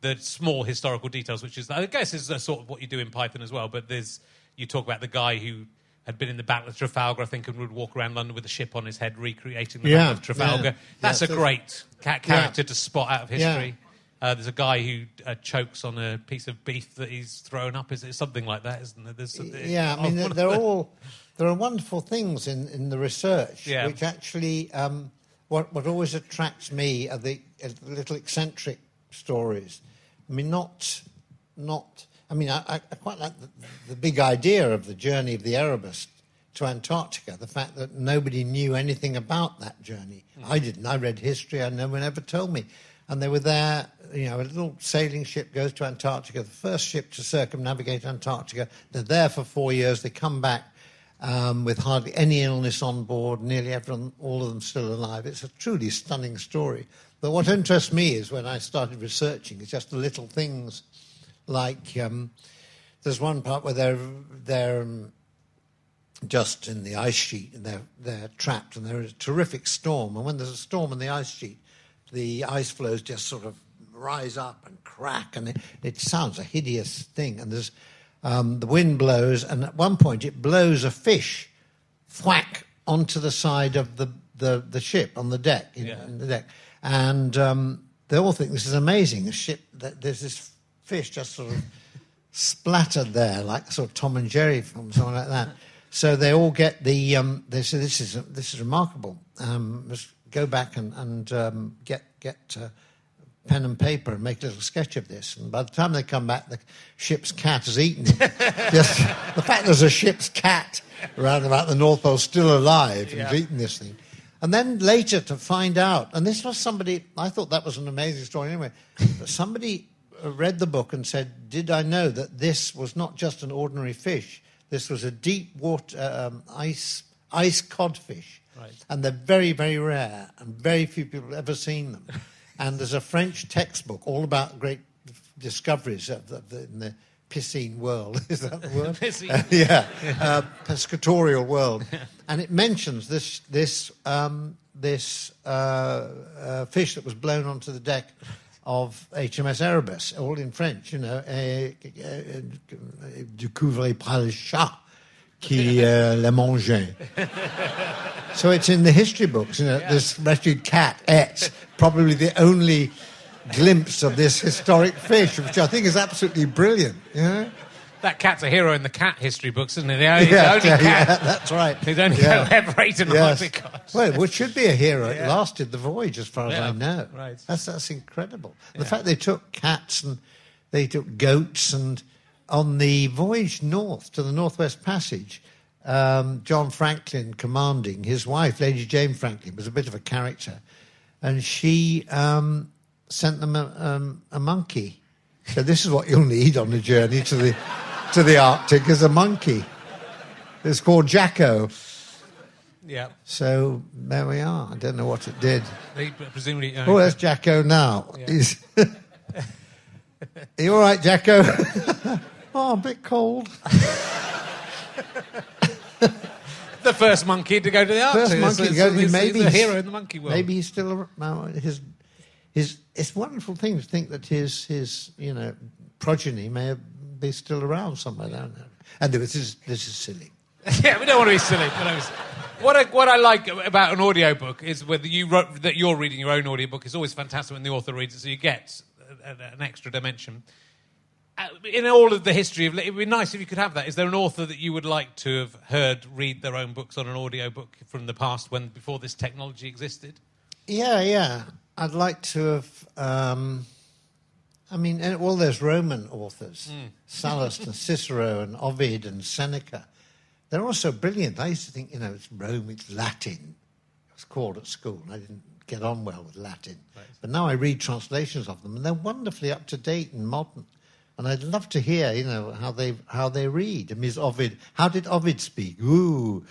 the small historical details, which is, I guess, is a sort of what you do in Python as well. But there's, you talk about the guy who had been in the Battle of Trafalgar, I think, and would walk around London with a ship on his head, recreating the Yeah, Battle of Trafalgar. yeah. That's Yeah, a so- great ca- character to spot out of history. Uh, there's a guy who uh, chokes on a piece of beef that he's thrown up. Is it something like that? Isn't there? There's, Yeah, I mean, they're, one they're all there are wonderful things in, in the research, which actually um, what what always attracts me are the, are the little eccentric stories. I mean, not not. I mean, I, I quite like the, the big idea of the journey of the Erebus to Antarctica. The fact that nobody knew anything about that journey. I didn't. I read history, and no one ever told me. And they were there. You know, a little sailing ship goes to Antarctica, the first ship to circumnavigate Antarctica. They're there for four years. They come back um, with hardly any illness on board, nearly everyone, all of them still alive. It's a truly stunning story. But what interests me is when I started researching, it's just the little things like um, there's one part where they're, they're um, just in the ice sheet and they're, they're trapped and there is a terrific storm. And when there's a storm in the ice sheet, the ice flows just sort of rise up and crack and it, it sounds a hideous thing. And there's um, the wind blows and at one point it blows a fish thwack onto the side of the, the, the ship on the deck, in, Yeah. in the deck. And um, they all think this is amazing. The ship, that there's this fish just sort of splattered there, like sort of Tom and Jerry film, something like that. So they all get the. Um, they say this is this is remarkable. Um, let's go back and and um, get get uh, pen and paper and make a little sketch of this. And by the time they come back, the ship's cat has eaten. it. Just the fact there's a ship's cat around about the North Pole still alive and Yeah. eaten this thing. And then later to find out, and this was somebody, I thought that was an amazing story anyway, but somebody read the book and said, Did I know that this was not just an ordinary fish? This was a deep water um, ice, ice codfish. Right. And they're very, very rare, and very few people have ever seen them. and there's a French textbook all about great discoveries of the, the, in the piscine world. Is that the word? Piscine. yeah, uh, pescatorial world, and it mentions this this um, this uh, uh, fish that was blown onto the deck of HMS Erebus, all in French, you know. eh, eh, Découvrez pas le chat qui uh, le mangeait. So it's in the history books, you know, this rescued cat ate probably the only glimpse of this historic fish, which I think is absolutely brilliant, you know? That cat's a hero in the cat history books, isn't it? The only, Yeah, the only yeah, cat yeah, that's right. who's only Yeah. a Yes. Well, it should be a hero. It lasted the voyage, as far as I know. right. That's that's incredible. The fact they took cats and they took goats, and on the voyage north to the Northwest Passage, um, John Franklin commanding his wife, Lady Jane Franklin, was a bit of a character, and she um, sent them a, um, a monkey. So this is what you'll need on the journey to the to the Arctic is a monkey. It's called Jacko. Yeah. So there we are. I don't know what it did. They presumably. uh, Oh, there's Jacko now. He's. Are you all right, Jacko? oh, a bit cold. the first monkey to go to the Arctic. First monkey. It's- to go- it's- it's maybe a he's- hero in the monkey world. Maybe he's still well, his his. It's a wonderful thing to think that his his you know progeny may have, be still around somewhere down there. And this is this is silly. yeah, we don't want to be silly. But I was, what I, what I like about an audiobook is whether you wrote, that you're reading your own audiobook. It's always fantastic when the author reads it, so you get an extra dimension. Uh, in all of the history of, it would be nice if you could have that. Is there an author that you would like to have heard read their own books on an audiobook from the past, when before this technology existed? Yeah, yeah. I'd like to have. Um, I mean, and all those Roman authors, hmm. Sallust and Cicero and Ovid and Seneca, they're all so brilliant. I used to think, you know, it's Rome, it's Latin. It was called at school, and I didn't get on well with Latin. But now I read translations of them, and they're wonderfully up to date and modern. And I'd love to hear, you know, how they how they read. I mean, Ovid, how did Ovid speak? Ooh,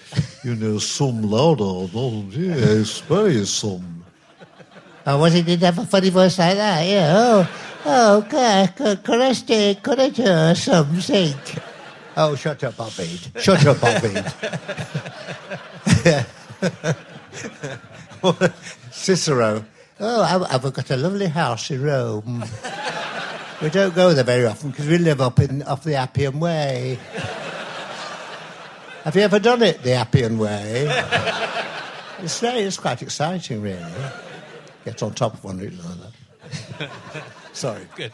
you know, some louder, oh, yes, very some. Oh, was he did have a funny voice like that? Yeah. Oh, oh, could, could, could I stay? Could I do something? Oh, shut up, Ovid. Shut up, Ovid. Cicero. Oh, I- I've got a lovely house in Rome. We don't go there very often because we live up in up the Appian Way. Have you ever done it, the Appian Way? It's it's quite exciting, really. Get on top of one another. Sorry. Good.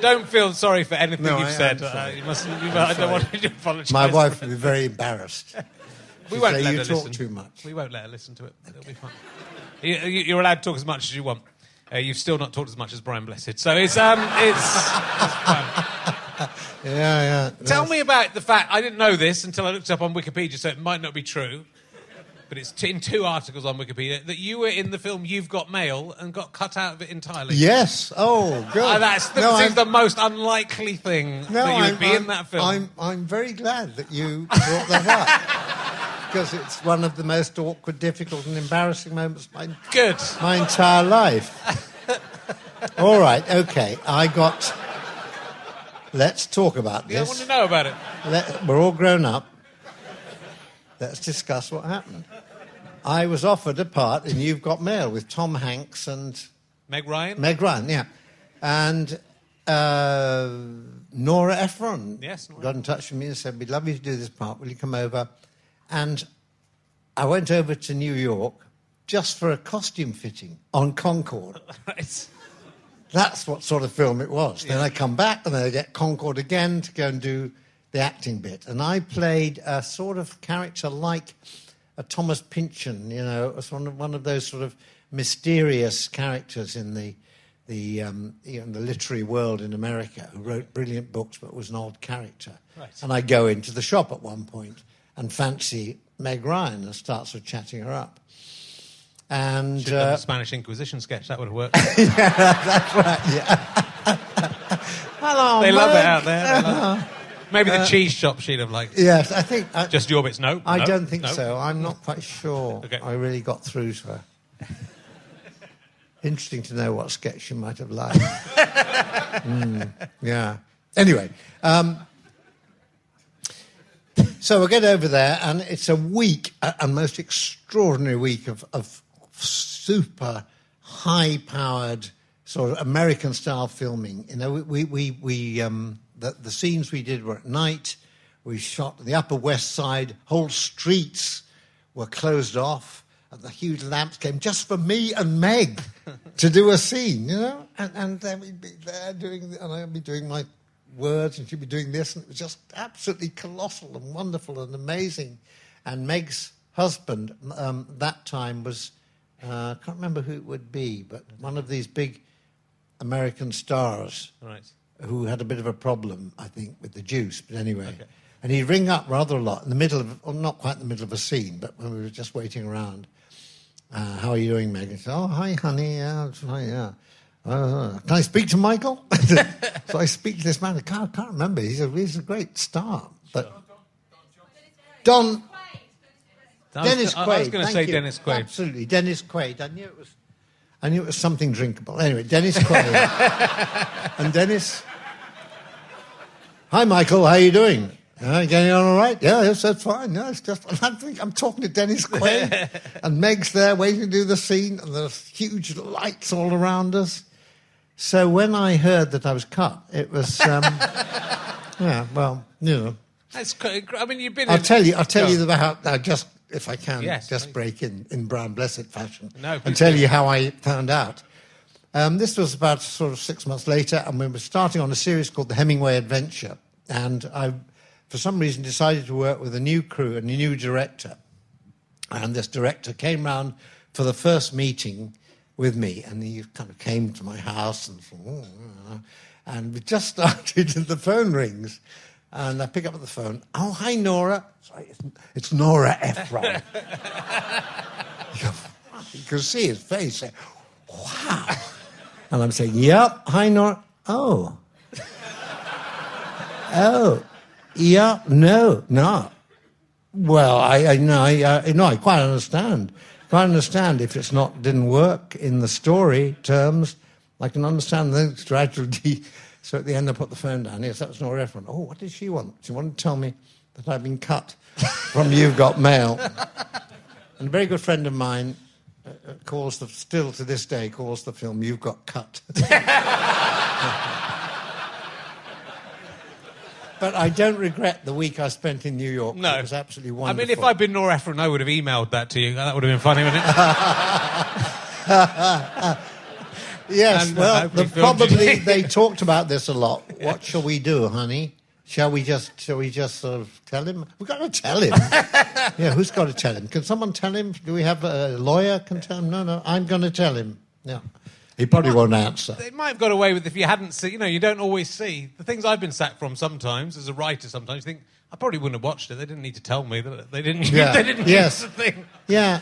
Don't feel sorry for anything No, you've I said. Uh, you must. You, I don't want you to apologise. My wife would be very embarrassed. We won't let "You her talk listen. too much." We won't let her listen to it. It'll be fine. You, you're allowed to talk as much as you want. Uh, you've still not talked as much as Brian Blessed, so it's um, it's. it's. Yeah, yeah. Tell me about the fact I didn't know this until I looked up on Wikipedia, so it might not be true, but it's t- in two articles on Wikipedia that you were in the film You've Got Mail and got cut out of it entirely. Yes. Oh, good. Uh, that's that No, seems the most unlikely thing No, that you would I'm, be I'm, in that film. I'm, I'm very glad that you brought that up. Because it's one of the most awkward, difficult, and embarrassing moments of my, Good. my entire life. All right, okay. I got. Let's talk about this. Yeah, I want to know about it. Let, we're all grown up. Let's discuss what happened. I was offered a part in You've Got Mail with Tom Hanks and Meg Ryan. Meg Ryan, yeah. And uh, Nora Ephron Yes, Nora got in touch with me and said, We'd love you to do this part. Will you come over? And I went over to New York just for a costume fitting on Concorde. Right. That's what sort of film it was. Then I come back and then I get Concorde again to go and do the acting bit. And I played a sort of character like a Thomas Pynchon, you know, was one of, one of those sort of mysterious characters in the, the, um, you know, the literary world in America who wrote brilliant books but was an odd character. Right. And I go into the shop at one point and fancy Meg Ryan and start sort of chatting her up. And Should have done uh, the Spanish Inquisition sketch. That would have worked. Yeah, that's right. Yeah. Hello, they love it out there. They love it. Maybe the cheese shop she'd have liked. Yes, I think. I, Just your bits. No. I no, don't think no. so. I'm not quite sure. Okay. I really got through to her. Interesting to know what sketch she might have liked. Mm, yeah. Anyway, um, So we get over there, and it's a week, a, a most extraordinary week of, of super high-powered sort of American-style filming. You know, we we we um, the, the scenes we did were at night. We shot the Upper West Side. Whole streets were closed off, and the huge lamps came just for me and Meg to do a scene. You know, and, and then we'd be there doing, and I'd be doing my words, and she'd be doing this, and it was just absolutely colossal and wonderful and amazing. And Meg's husband um, that time was uh, I can't remember who it would be, but one of these big American stars Right. Who had a bit of a problem, I think, with the juice. But anyway, and he'd ring up rather a lot in the middle of, or not quite in the middle of a scene, but when we were just waiting around. Uh, how are you doing, Meg? And she said, oh, hi, honey. Yeah, it's fine, yeah. Uh, can I speak to Michael? so I speak to this man. I can't, can't remember. He's a, he's a great star. But Don I was Dennis Quaid. I was going to say you. Dennis Quaid. Absolutely, Dennis Quaid. I knew it was. I knew it was something drinkable. Anyway, Dennis Quaid. and Dennis. Hi, Michael. How are you doing? Uh, getting on all right? Yeah, yes, that's fine. No, it's just. I think I'm talking to Dennis Quaid, and Meg's there waiting to do the scene, and there's huge lights all around us. So when I heard that I was cut, it was. Um, yeah, well, you know. That's quite, I mean, you've been. I'll in- tell you. I'll tell you about uh, just if I can, Yes, just break in in Brian Blessed fashion, No, and tell you how I found out. Um, this was about sort of six months later, and we were starting on a series called The Hemingway Adventure. And I, for some reason, decided to work with a new crew and a new director. And this director came round for the first meeting with me, and he kind of came to my house and, "Oh, uh," and we just started, and the phone rings, and I pick up the phone. Oh, hi, Nora. Sorry, it's, it's Nora Ephron. you can see his face. Wow. And I'm saying, Yep. Hi, Nora. Oh. Oh. Yeah. No. No. Well, I, I no, I, uh, no, I quite understand. Quite understand if it's not didn't work in the story terms. I can understand the strategy. So at the end, I put the phone down. Yes, that was Nora Ephron. Oh, what did she want? She wanted to tell me that I've been cut from You've Got Mail. And a very good friend of mine calls the still to this day calls the film You've Got Cut. but I don't regret the week I spent in New York. No. it was absolutely wonderful. I mean, if I'd been Nora Ephron, I would have emailed that to you. That would have been funny, wouldn't it? Yes, And, uh, well, the, probably they talked about this a lot. What shall we do, honey? Shall we just shall we just sort of tell him? We've got to tell him. yeah, who's got to tell him? Can someone tell him? Do we have a lawyer can tell him? No, no, I'm going to tell him. Yeah, he probably won't answer. They might have got away with if you hadn't seen. You know, you don't always see the things I've been sacked from. Sometimes, as a writer, sometimes you think I probably wouldn't have watched it. They didn't need to tell me that they didn't. Yeah. they didn't Yes. use the thing. Yeah,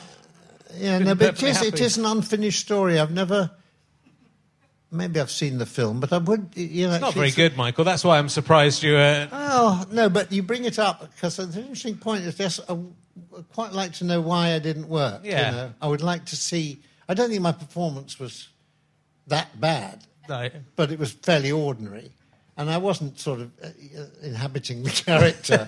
yeah, no, but it perfectly happy. is an unfinished story. I've never. Maybe I've seen the film, but I would. You know, It's not very good, Michael. That's why I'm surprised you. Uh, Oh no, but you bring it up because it's an interesting point. Is just I would quite like to know why I didn't work. Yeah. you know? I would like to see. I don't think my performance was that bad, no. but it was fairly ordinary, and I wasn't sort of uh, uh, inhabiting the character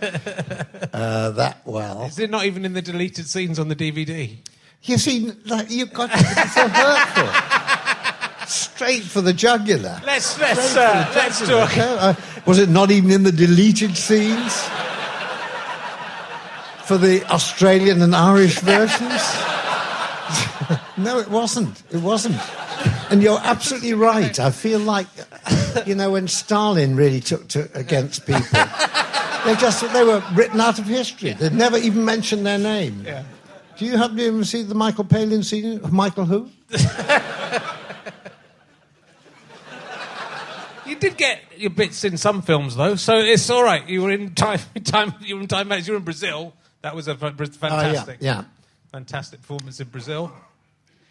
uh, that well. Is it not even in the deleted scenes on the DVD? You see, like, you've got to be so hurtful. Straight for the jugular. Let's let's uh, let's talk. Was it not even in the deleted scenes? For the Australian and Irish versions? no, it wasn't. It wasn't. And you're absolutely right. I feel like, you know, when Stalin really took to against people, they just they were written out of history. They'd never even mentioned their name. Yeah. Do you happen to even see the Michael Palin scene? Michael who? You did get your bits in some films though, so it's all right. You were in time. Time. You were in time. You were in Brazil. That was a fantastic. Oh, yeah. fantastic performance in Brazil.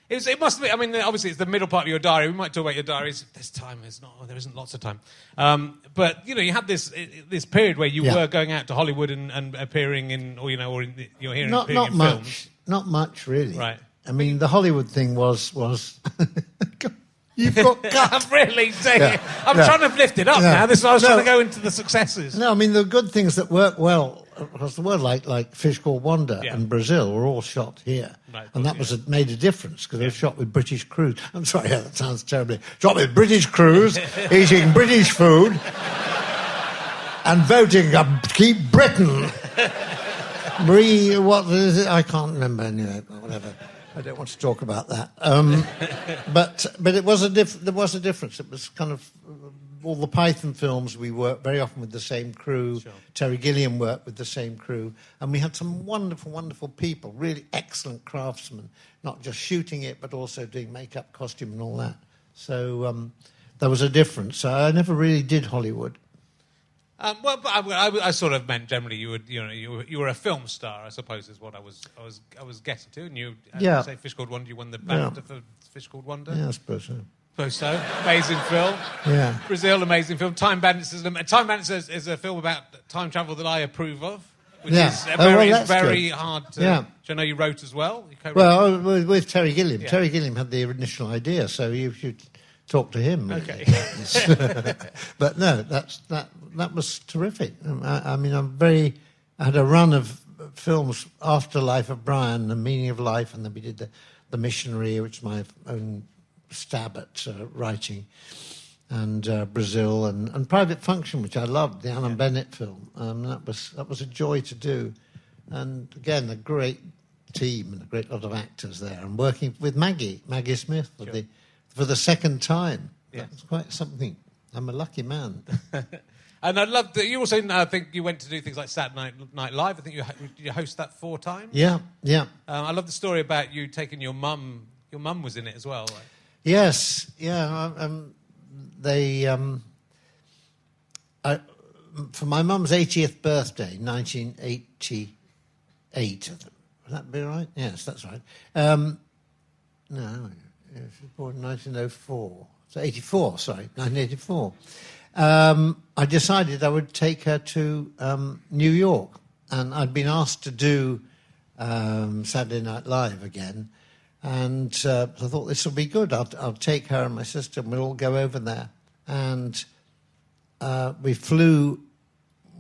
It, was, it must be. I mean, obviously, it's the middle part of your diary. We might talk about your diaries. There's time. There's not. There isn't lots of time. Um, but you know, you had this this period where you Yeah. were going out to Hollywood and, and appearing in, or you know, or in you're hearing Not not in much. films. Not much, really. Right. I mean, the Hollywood thing was was. You've got. I'm really saying Yeah. it. I'm Yeah. trying to lift it up Yeah. now. This I was No. trying to go into the successes. No, I mean the good things that work well across the world, like like Fish Called Wanda Yeah. and Brazil, were all shot here, Right, and that was a, made a difference because they were shot with British crews. I'm sorry, yeah, that sounds terribly. Shot with British crews, eating British food, and voting uh, keep Britain. Marie, what is it? I can't remember anyway. but Whatever. I don't want to talk about that. Um, but but it was a diff- there was a difference. It was kind of uh, all the Python films. We worked very often with the same crew. Terry Gilliam worked with the same crew, and we had some wonderful, wonderful people, really excellent craftsmen, not just shooting it, but also doing makeup, costume, and all that. So um, there was a difference. So I never really did Hollywood. Um, well, but I, I, I sort of meant generally you were, you know, you were, you were a film star, I suppose, is what I was, I was, I was getting to. And you, Yeah. say, Fish Called Wanda, you won the Yeah. BAFTA for Fish Called Wanda. Yeah, I suppose so. Suppose so. Amazing film. Yeah. Brazil, amazing film. Time Bandits is, Time Bandits is, is a film about time travel that I approve of, which Yeah. is uh, Oh, well, very, very good. hard to. Yeah. Which I know you wrote as well. Well, with, with Terry Gilliam. Yeah. Terry Gilliam had the initial idea, so you should talk to him. Okay. but no, that's that. That was terrific. Um, I, I mean, I'm very. I had a run of films after Life of Brian, The Meaning of Life, and then we did the, the Missionary, which is my own stab at uh, writing, and uh, Brazil, and, and Private Function, which I loved, the Alan Bennett film. Um, that was that was a joy to do, and again, a great team and a great lot of actors there, and working with Maggie, Maggie Smith, for the for the second time. Yeah. That's quite something. I'm a lucky man. And I love that you also, I think you went to do things like Saturday Night, Night Live. I think you, you host that four times. yeah, yeah. Um, I love the story about you taking your mum. Your mum was in it as well. Like, Yes, yeah. Um, they um, I, for my mum's 80th birthday, 1988. Would that be right? Yes, that's right. Um, no, born in 1904. So 84, sorry, 1984. Um, I decided I would take her to um, New York, and I'd been asked to do um, Saturday Night Live again. And uh, I thought this will be good. I'll, I'll take her and my sister, and we'll all go over there. And uh, we flew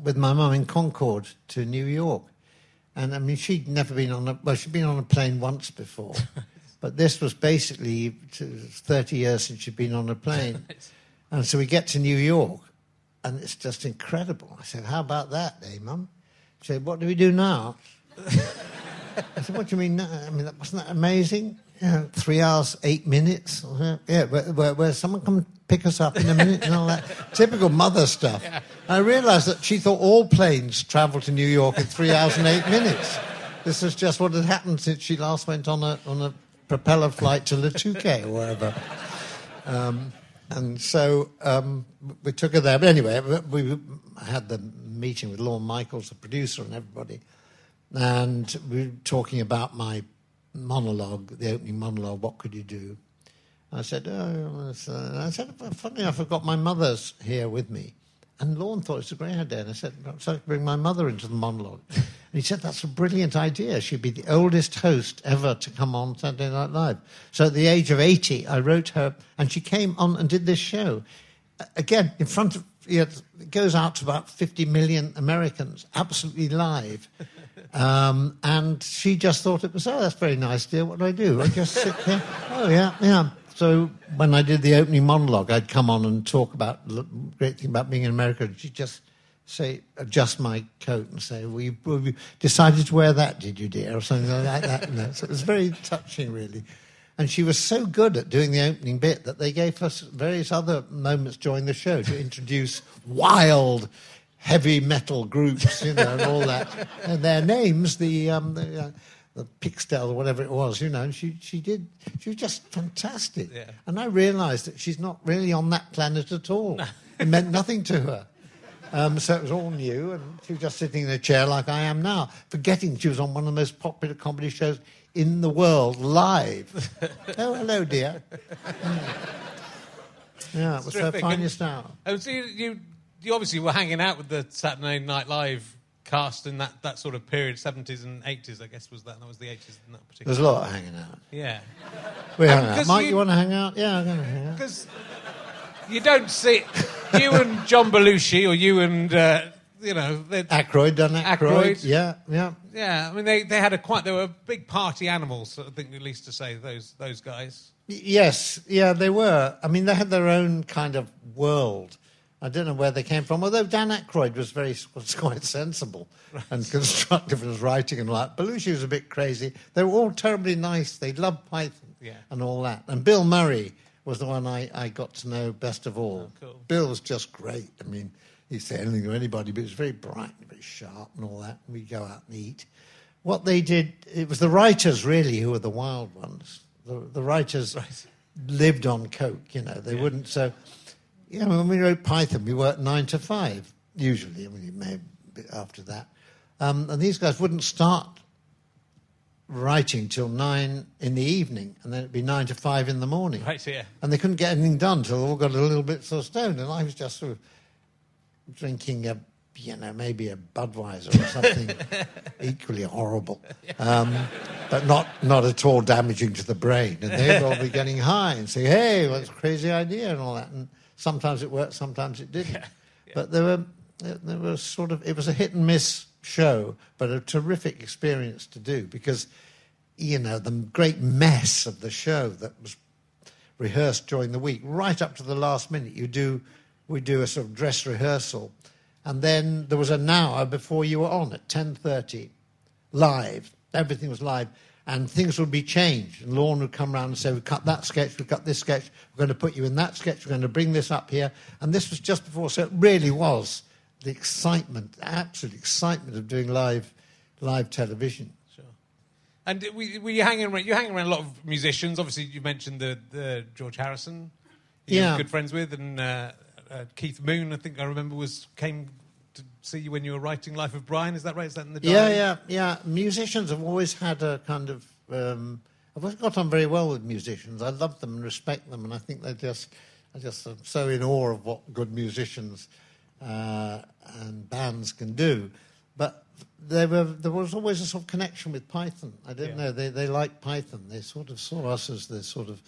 with my mum in Concorde to New York. And I mean, she'd never been on a, well, she'd been on a plane once before. but this was basically 30 years since she'd been on a plane. and so we get to New York, and it's just incredible. I said, How about that, eh, mum? She said, What do we do now? I said, what do you mean? no? I mean, wasn't that amazing? You know, three hours, eight minutes. Yeah, where, where, where someone come pick us up in a minute and all that. Typical mother stuff. I realised that she thought all planes travel to New York in three hours and eight minutes. This is just what had happened since she last went on a, on a propeller flight to Le Touquet or wherever. Um, and so um, we took her there. But anyway, we had the meeting with Lorne Michaels, the producer, and everybody. And we were talking about my monologue, the opening monologue, what could you do? I said, oh, uh, I said, funny, I forgot my mother's here with me. And Lorne thought it's a great idea. And I said, perhaps I could bring my mother into the monologue. And he said, that's a brilliant idea. She'd be the oldest host ever to come on Saturday Night Live. So at the age of 80, I wrote her, and she came on and did this show. Again, in front of, you know, it goes out to about 50 million Americans, absolutely live. Um, and she just thought it was, oh, that's very nice, dear. What do I do? I just sit here. Oh, yeah, yeah. So when I did the opening monologue, I'd come on and talk about the great thing about being in America. And she'd just say, adjust my coat and say, well, you, well, you decided to wear that, did you, dear? Or something like that. You know. So it was very touching, really. And she was so good at doing the opening bit that they gave us various other moments during the show to introduce wild, heavy metal groups, you know, and all that. And their names, the, um, the, uh, the Pixtel or whatever it was, you know, and she, she did, she was just fantastic. Yeah. And I realised that she's not really on that planet at all. it meant nothing to her. Um, so it was all new, and she was just sitting in a chair like I am now, forgetting she was on one of the most popular comedy shows in the world live. oh, hello, dear. Yeah, it was her finest hour. Oh, so you, you, you obviously were hanging out with the Saturday Night Live cast in that, that sort of period, 70s and 80s, I guess, was that? That was the 80s in that particular. There's a lot of hanging out. Yeah. We hung out. Mike, you- you, want to hang out? Yeah, I'm going to hang out. Because you don't see you and John Belushi or you and uh, you know, they're- Dan Aykroyd. Aykroyd. Yeah, yeah. yeah. I mean, they, they had a quite. They were big party animals. I think, at least to say those those guys. Yes, yeah, they were. I mean, they had their own kind of world. I don't know where they came from, although Dan Aykroyd was very was quite sensible and constructive in his writing and all that. Belushi was a bit crazy. They were all terribly nice. They loved Python Yeah. and all that. And Bill Murray was the one I, I got to know best of all. Oh, cool. Bill was just great. I mean, he'd say anything to anybody, but he was very bright and very sharp and all that. And we'd go out and eat. What they did, it was the writers really who were the wild ones. The, the writers lived on coke, you know. They wouldn't. So, you know, when we wrote Python, we worked nine to five usually. I mean, it may after that. Um, and these guys wouldn't start writing till nine in the evening, and then it'd be nine to five in the morning. Right, so yeah. And they couldn't get anything done till they all got a little bit sort of stoned. And I was just sort of drinking a, you know, maybe a Budweiser or something equally horrible, um, but not, not at all damaging to the brain. And they'd all be getting high and say, hey, what's a crazy idea and all that. And sometimes it worked, sometimes it didn't. But there were, there was sort of, it was a hit and miss show, but a terrific experience to do because, you know, the great mess of the show that was rehearsed during the week, right up to the last minute. You do, we do a sort of dress rehearsal, and then there was an hour before you were on at ten thirty, live. Everything was live, and things would be changed. And Lorne would come round and say, "We cut that sketch, we cut this sketch. We're going to put you in that sketch. We're going to bring this up here." And this was just before, so it really was the excitement, the absolute excitement of doing live, live television. And we were you hanging around? You hanging around a lot of musicians. Obviously, you mentioned the, the George Harrison. Yeah. good friends with, and uh, uh, Keith Moon. I think I remember was came to see you when you were writing Life of Brian. Is that right? Is that in the Yeah, diary? yeah, yeah. Musicians have always had a kind of. Um, I've always got on very well with musicians. I love them and respect them, and I think they're just. I just am so in awe of what good musicians uh, and bands can do. But they were, there was always a sort of connection with Python. I don't Yeah. know. They they liked Python. They sort of saw us as the sort of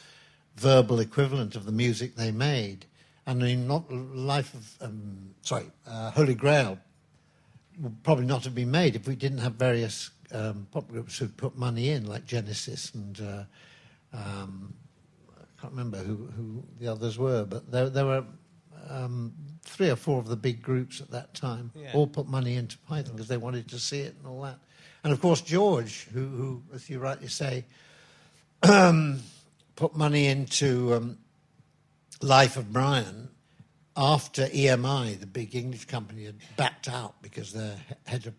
verbal equivalent of the music they made. And I mean, not Life of um, sorry, uh, Holy Grail would probably not have been made if we didn't have various um, pop groups who put money in, like Genesis and uh, um, I can't remember who, who the others were, but there, there were um, three or four of the big groups at that time Yeah. all put money into Python because they wanted to see it and all that. And of course, George, who, who as you rightly say, put money into um, Life of Brian after EMI, the big English company, had backed out because their head of,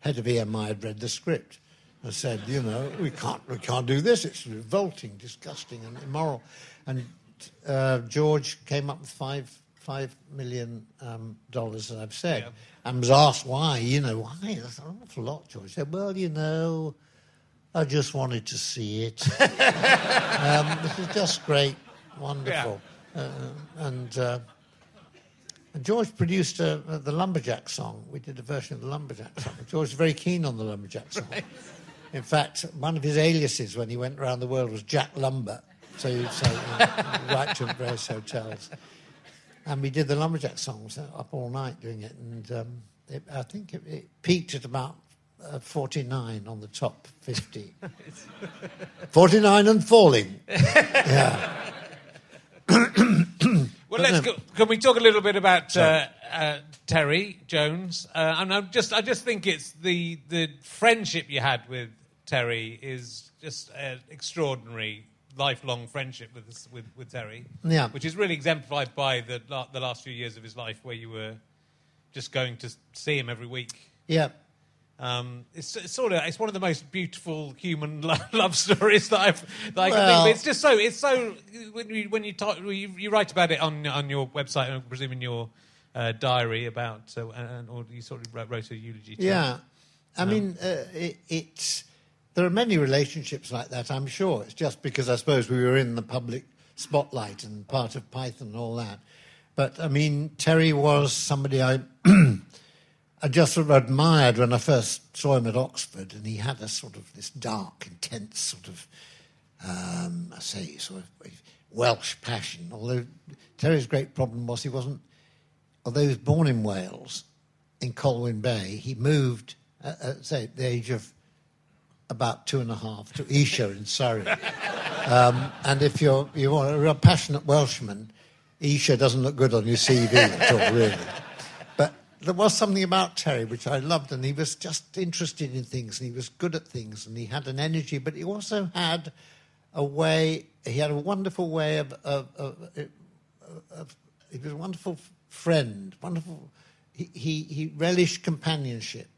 head of EMI had read the script and said, you know, we can't, we can't do this. It's revolting, disgusting, and immoral. And uh, George came up with five five million um, dollars, as I've said, Yeah. and was asked why. You know, why? That's an awful lot. George said, well, you know, I just wanted to see it. um, this is just great, wonderful. Uh, and, uh, and George produced uh, uh, the Lumberjack song. We did a version of the Lumberjack song. George was very keen on the Lumberjack song. In fact, one of his aliases when he went around the world was Jack Lumber. So you'd say, you know, write to various hotels. And we did the Lumberjack songs uh, up all night doing it. And um, it, I think it, it peaked at about uh, 49 on the top 50. 49 and falling. Yeah. Well, let's go. Can we talk a little bit about uh, uh, Terry Jones? Uh, and I'm just, I just think it's the the friendship you had with Terry is just an extraordinary lifelong friendship with this, with with Terry. Yeah. which is really exemplified by the la- the last few years of his life, where you were just going to see him every week. Yeah. Um, it's, it's sort of it's one of the most beautiful human lo- love stories that I've that I can Well- think. Of. It's just so it's so when you when you talk you, you write about it on on your website, I presume in your uh, diary about uh, and, or you sort of wrote, wrote a eulogy. To Yeah, I mean, uh, it, it's there are many relationships like that. I'm sure it's just because I suppose we were in the public spotlight and part of Python and all that. But I mean, Terry was somebody I I just sort of admired when I first saw him at Oxford, and he had a sort of this dark, intense sort of um, I say sort of Welsh passion. Although Terry's great problem was he wasn't, although he was born in Wales, in Colwyn Bay. He moved, uh, at, say, at the age of about two and a half to Esher in Surrey. Um, and if you're, you're a passionate Welshman, Esher doesn't look good on your CV at all, really. But there was something about Terry which I loved, and he was just interested in things, and he was good at things, and he had an energy, but he also had a way, he had a wonderful way of, of, of, of he was a wonderful friend, wonderful, he, he, he relished companionship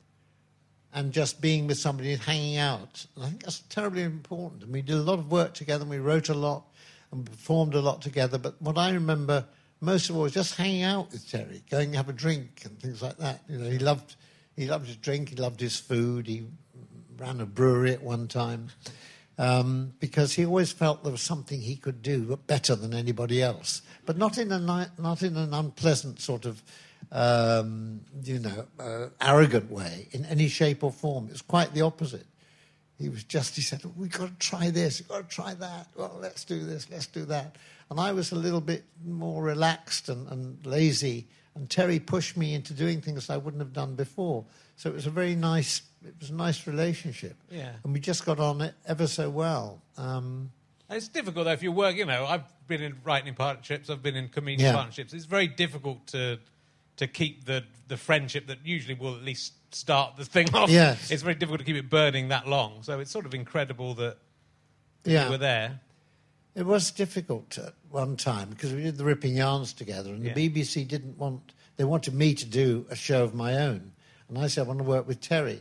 and just being with somebody and hanging out. And I think that's terribly important. And we did a lot of work together, and we wrote a lot, and performed a lot together. But what I remember most of all was just hanging out with Terry, going and have a drink and things like that. You know, he loved he loved his drink, he loved his food. He ran a brewery at one time um, because he always felt there was something he could do better than anybody else, but not in a not in an unpleasant sort of um, you know, uh, arrogant way in any shape or form. It's quite the opposite. He was just, he said, we've got to try this, we've got to try that. Well, let's do this, let's do that. And I was a little bit more relaxed and, and lazy. And Terry pushed me into doing things I wouldn't have done before. So it was a very nice, it was a nice relationship. Yeah. And we just got on it ever so well. Um, it's difficult though if you work. You know, I've been in writing partnerships. I've been in comedian Yeah. partnerships. It's very difficult to to keep the the friendship that usually will at least start the thing off. Yes. It's very difficult to keep it burning that long. So it's sort of incredible that yeah. you were there. It was difficult at one time because we did the Ripping Yarns together, and Yeah. the BBC didn't want. They wanted me to do a show of my own, and I said I want to work with Terry.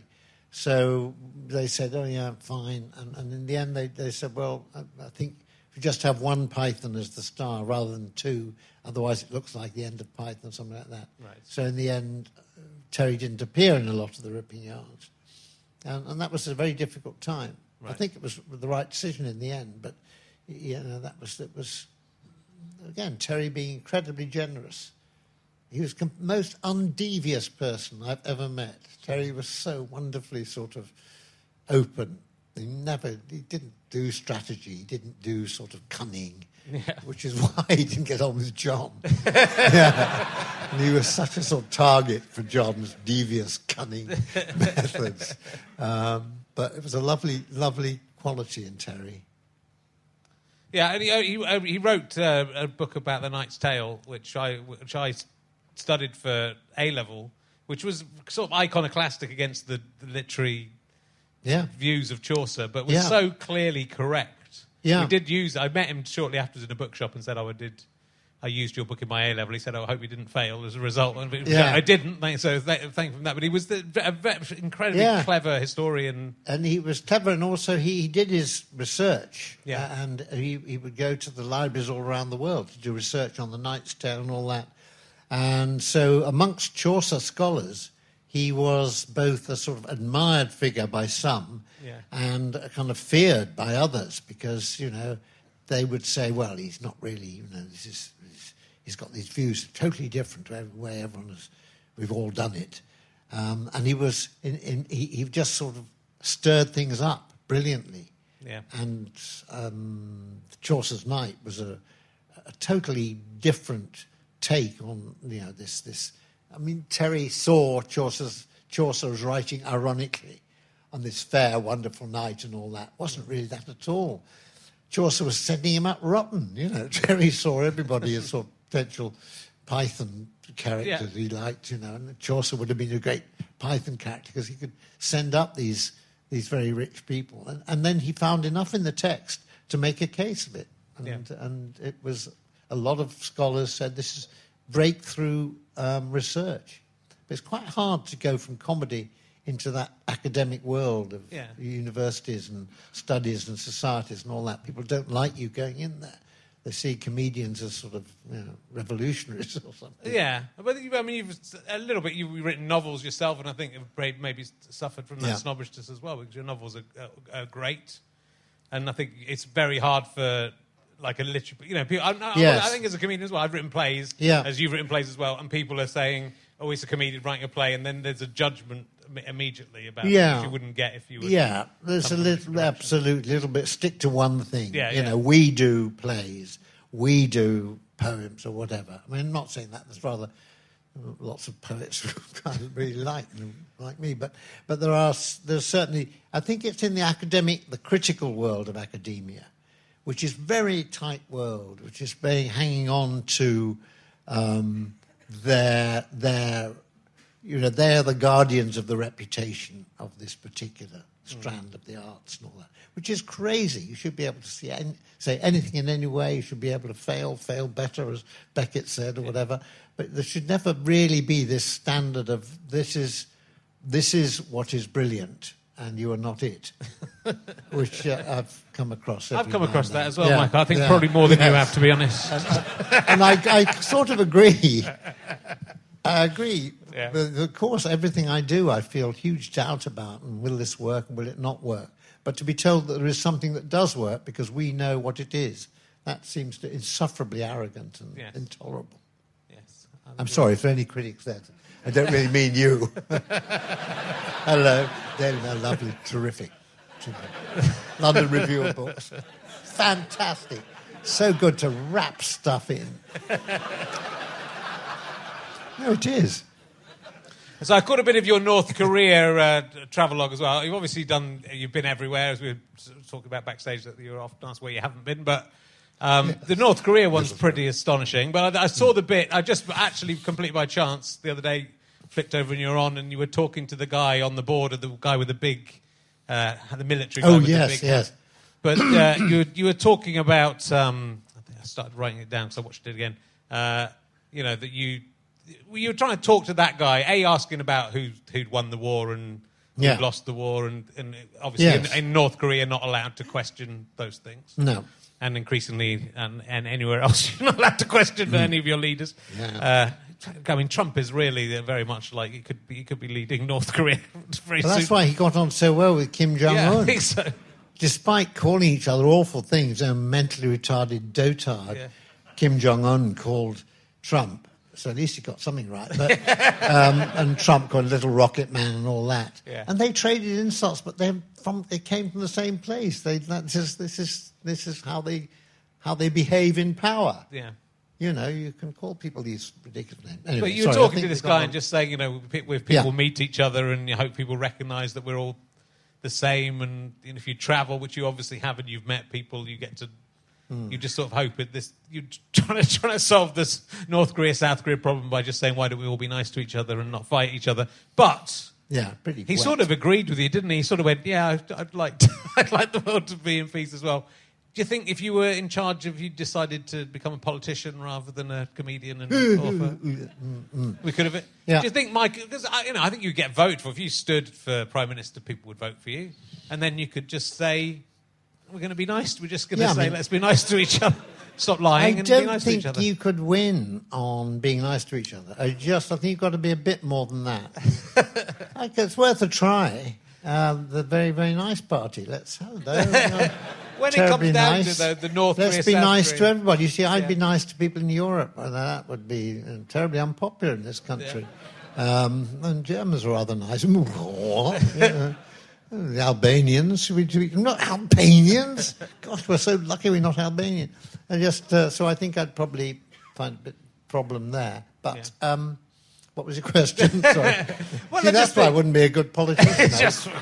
So they said, "Oh yeah, fine." And, and in the end, they, they said, "Well, I, I think if you just have one Python as the star rather than two, otherwise it looks like the end of Python, or something like that." Right. So in the end, uh, Terry didn't appear in a lot of the Ripping Yarns, and, and that was a very difficult time. I think it was the right decision in the end, but you know that was that was again Terry being incredibly generous. He was the most undevious person I've ever met. Terry was so wonderfully sort of open. He never he didn't do strategy. He didn't do sort of cunning, which is why he didn't get on with John. Yeah. And he was such a sort of target for John's devious, cunning methods. Um, but it was a lovely, lovely quality in Terry. Yeah, and he, he, uh, he wrote uh, a book about the Knight's Tale, which I which I studied for A level, which was sort of iconoclastic against the, the literary Yeah. views of Chaucer, but was Yeah. so clearly correct. Yeah. we did use. I met him shortly afterwards in a bookshop and said, "Oh, I did." I used your book in my A level. He said, "Oh, I hope you didn't fail as a result." It- Yeah. I didn't. Thank- So th- thank for that. But he was the, a very incredibly Yeah. clever historian. and he was clever, and also he, he did his research. Yeah. uh, and he, he would go to the libraries all around the world to do research on the Knight's Tale and all that. And so, amongst Chaucer scholars, he was both a sort of admired figure by some Yeah. and a kind of feared by others because, you know, they would say, well, he's not really, you know, this is, he's, he's got these views totally different to every way everyone has, we've all done it. Um, and he was, in, in, he, he just sort of stirred things up brilliantly. Yeah. And um, Chaucer's Knight was a, a totally different take on you know this this. I mean, Terry saw Chaucer's Chaucer was writing ironically on this fair, wonderful knight and all that. wasn't really that at all. Chaucer was sending him up rotten. You know, Terry saw everybody as sort of potential Python characters Yeah. he liked. You know, and Chaucer would have been a great Python character because he could send up these these very rich people, and, and then he found enough in the text to make a case of it. And, Yeah. and it was a lot of scholars said this is breakthrough um, research. But it's quite hard to go from comedy into that academic world of Yeah. universities and studies and societies and all that. People don't like you going in there. They see comedians as sort of you know, revolutionaries or something. Yeah, but I mean, you've a little bit. You've written novels yourself, and I think maybe- maybe suffered from that Yeah. snobbishness as well, because your novels are, are, are great, and I think it's very hard for like a literary. You know, people, I, I, Yes. I think as a comedian as well, I've written plays, Yeah. as you've written plays as well, and people are saying, "Oh, it's a comedian writing a play," and then there's a judgment immediately about Yeah. which you wouldn't get if you were. Yeah, there's a come from a little, absolute little bit. Stick to one thing. Yeah, you yeah. know, we do plays, we do poems or whatever. I mean, I'm not saying that. There's rather lots of poets who kind of really like like me, but but there are there's certainly I think it's in the academic, the critical world of academia, which is very tight world, which is very hanging on to um, their their you know they're the guardians of the reputation of this particular strand of the arts and all that, which is crazy. You should be able to see any, say anything in any way. You should be able to fail, fail better, as Beckett said, or whatever. But there should never really be this standard of this is this is what is brilliant, and you are not it, which uh, I've come across. I've come across that as well, yeah, Mike. I think yeah, probably more than yes. you have, to be honest. And, uh, and I, I, sort of agree. I agree. Yeah. But of course, everything I do, I feel huge doubt about, and will this work, and will it not work? But to be told that there is something that does work because we know what it is, that seems to insufferably arrogant and yes. intolerable. I'm sorry for any critics there. I don't really mean you. Hello. They're lovely, terrific. London Review of Books. Fantastic. So good to wrap stuff in. No, it is. So I caught a bit of your North Korea uh, travelogue as well. You've obviously done, you've been everywhere, as we were talking about backstage, that you're often asked where you haven't been, but um, the North Korea one's pretty astonishing, but I, I, saw the bit. I just actually completely by chance the other day flicked over and you're on, and you were talking to the guy on the board, of the guy with the big, uh, the military. Oh yes, yes. But uh, you you were talking about. Um, I think I started writing it down because I watched it again. Uh, you know that you you were trying to talk to that guy, a asking about who who'd won the war and who'd lost the war, and, and obviously yes. in, in North Korea not allowed to question those things. No and increasingly, and, and anywhere else, you're not allowed to question mm. any of your leaders. Yeah. I mean, Trump is really very much like he could be, he could be leading North Korea very well, That's why he got on so well with Kim Jong Un. Yeah, I think so. Despite calling each other awful things, a mentally retarded dotard, yeah. Kim Jong Un called Trump. So at least he got something right. But, um, and Trump called Little Rocket Man and all that. Yeah. And they traded insults, but they from they came from the same place. They this is this is this is how they how they behave in power. Yeah. You know, you can call people these ridiculous names. Anyway, but you're sorry, talking to this guy and just saying, you know, with people yeah. meet each other and you hope people recognise that we're all the same. And if you travel, which you obviously have, and you've met people, you get to, mm. you just sort of hope that this, you're trying to, trying to solve this North Korea South Korea problem by just saying, why don't we all be nice to each other and not fight each other? But yeah, pretty. He wet. sort of agreed with you, didn't he? He sort of went, "Yeah, I'd, I'd like, to, I'd like the world to be in peace as well." Do you think if you were in charge, if you decided to become a politician rather than a comedian and author, we could have? Yeah. Do you think, Mike? Because you know, I think you get voted for. If you stood for prime minister, people would vote for you, and then you could just say, "We're going to be nice. We're just going to yeah, say, I mean, let's be nice to each other." Stop lying I and don't be nice think to each other. you could win on being nice to each other. I just I think you've got to be a bit more than that. like, it's worth a try. Uh, the very very nice party. Let's have those. When it comes down nice. to the, the North Let's Korea, be South nice Korea. to everybody. You see, I'd yeah. be nice to people in Europe, and that would be uh, terribly unpopular in this country. Yeah. Um, and Germans are rather nice. yeah. The Albanians, we, we, not Albanians. Gosh, we're so lucky we're not Albanian. And just uh, so I think I'd probably find a bit problem there. But um, what was your question? Sorry. well, See, that's why I wouldn't be a good politician.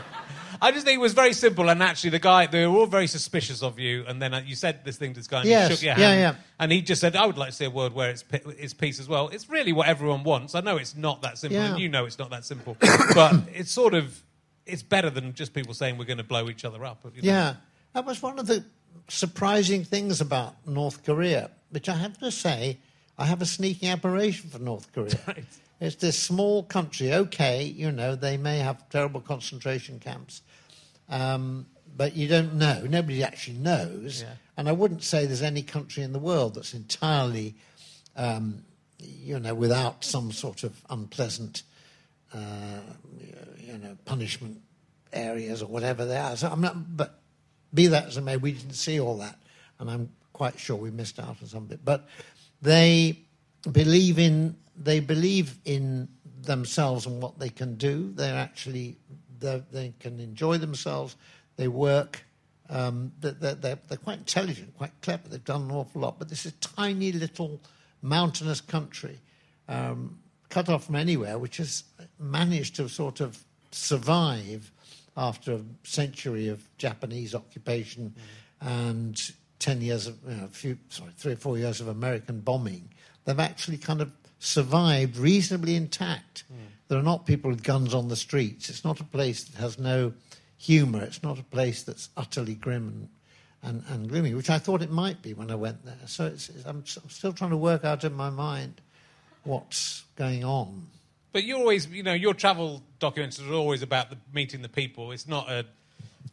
I just think it was very simple, and actually, the guy they were all very suspicious of you. And then uh, you said this thing to this guy, and yes. shook your hand, yeah, yeah. and he just said, "I would like to see a world where it's it's peace as well." It's really what everyone wants. I know it's not that simple, yeah. and you know it's not that simple, but it's sort of it's better than just people saying we're going to blow each other up. You know? Yeah, that was one of the surprising things about North Korea, which I have to say, I have a sneaking admiration for North Korea. Right. It's this small country. Okay, you know they may have terrible concentration camps, um, but you don't know. Nobody actually knows. Yeah. And I wouldn't say there's any country in the world that's entirely, um, you know, without some sort of unpleasant uh, you know, punishment areas or whatever they are. So I'm not, but be that as it may, we didn't see all that, and I'm quite sure we missed out on some of it. But they believe in they believe in themselves and what they can do. They're actually they can enjoy themselves. They work. Um, they're, they're, they're, quite intelligent, quite clever. They've done an awful lot. But this is a tiny little mountainous country. Um, cut off from anywhere, which has managed to sort of survive after a century of Japanese occupation and 10 years of, you know, a few, sorry, three or four years of American bombing. They've actually kind of survived reasonably intact. There are not people with guns on the streets. It's not a place that has no humour. It's not a place that's utterly grim and, and, and gloomy, which I thought it might be when I went there. So it's, it's, I'm, I'm still trying to work out in my mind what's going on. But you're always, you know, your travel documentaries are always about the, meeting the people. It's not a.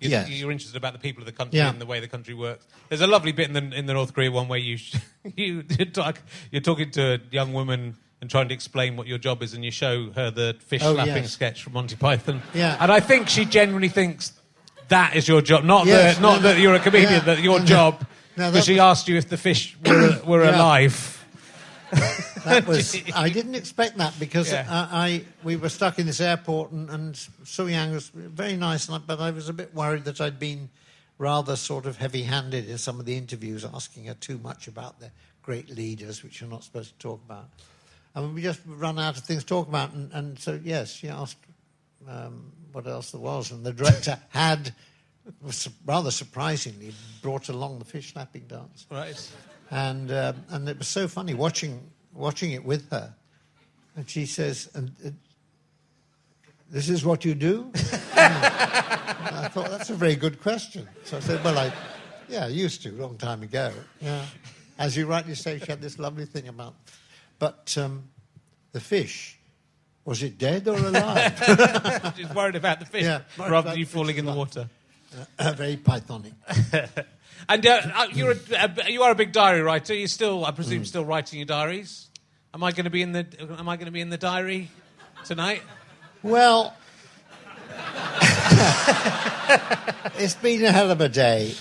You're, Yes. you're interested about the people of the country Yeah. and the way the country works. There's a lovely bit in the in the North Korea one where you you talk, you're talking to a young woman and trying to explain what your job is, and you show her the fish Oh, slapping yes. sketch from Monty Python. Yeah. and I think she genuinely thinks that is your job, not Yes, that not no, that you're a comedian, Yeah. that your job. no, Because that she was- asked you if the fish were, were Yeah. alive. That was I didn't expect that because Yeah. I, I we were stuck in this airport and, and Su Yang was very nice, but I was a bit worried that I'd been rather sort of heavy-handed in some of the interviews, asking her too much about the great leaders, which you're not supposed to talk about. And we just run out of things to talk about, and, and so yes, she asked um, what else there was, and the director had. Rather surprisingly brought along the fish slapping dance Right. and um, and it was so funny watching watching it with her. And she says, and, uh, "This is what you do." I thought that's a very good question. So I said, "Well, I, yeah, I used to a long time ago." Yeah, as you rightly say, she had this lovely thing about, but um, the fish. Was it dead or alive? She's worried about the fish Yeah, rather than you falling in the as well. water. very pythonic. And uh, uh, you're a, uh, you are a big diary writer. You're still, I presume, still writing your diaries. Am I going to be in the Am I going to be in the diary tonight? Well, it's been a hell of a day.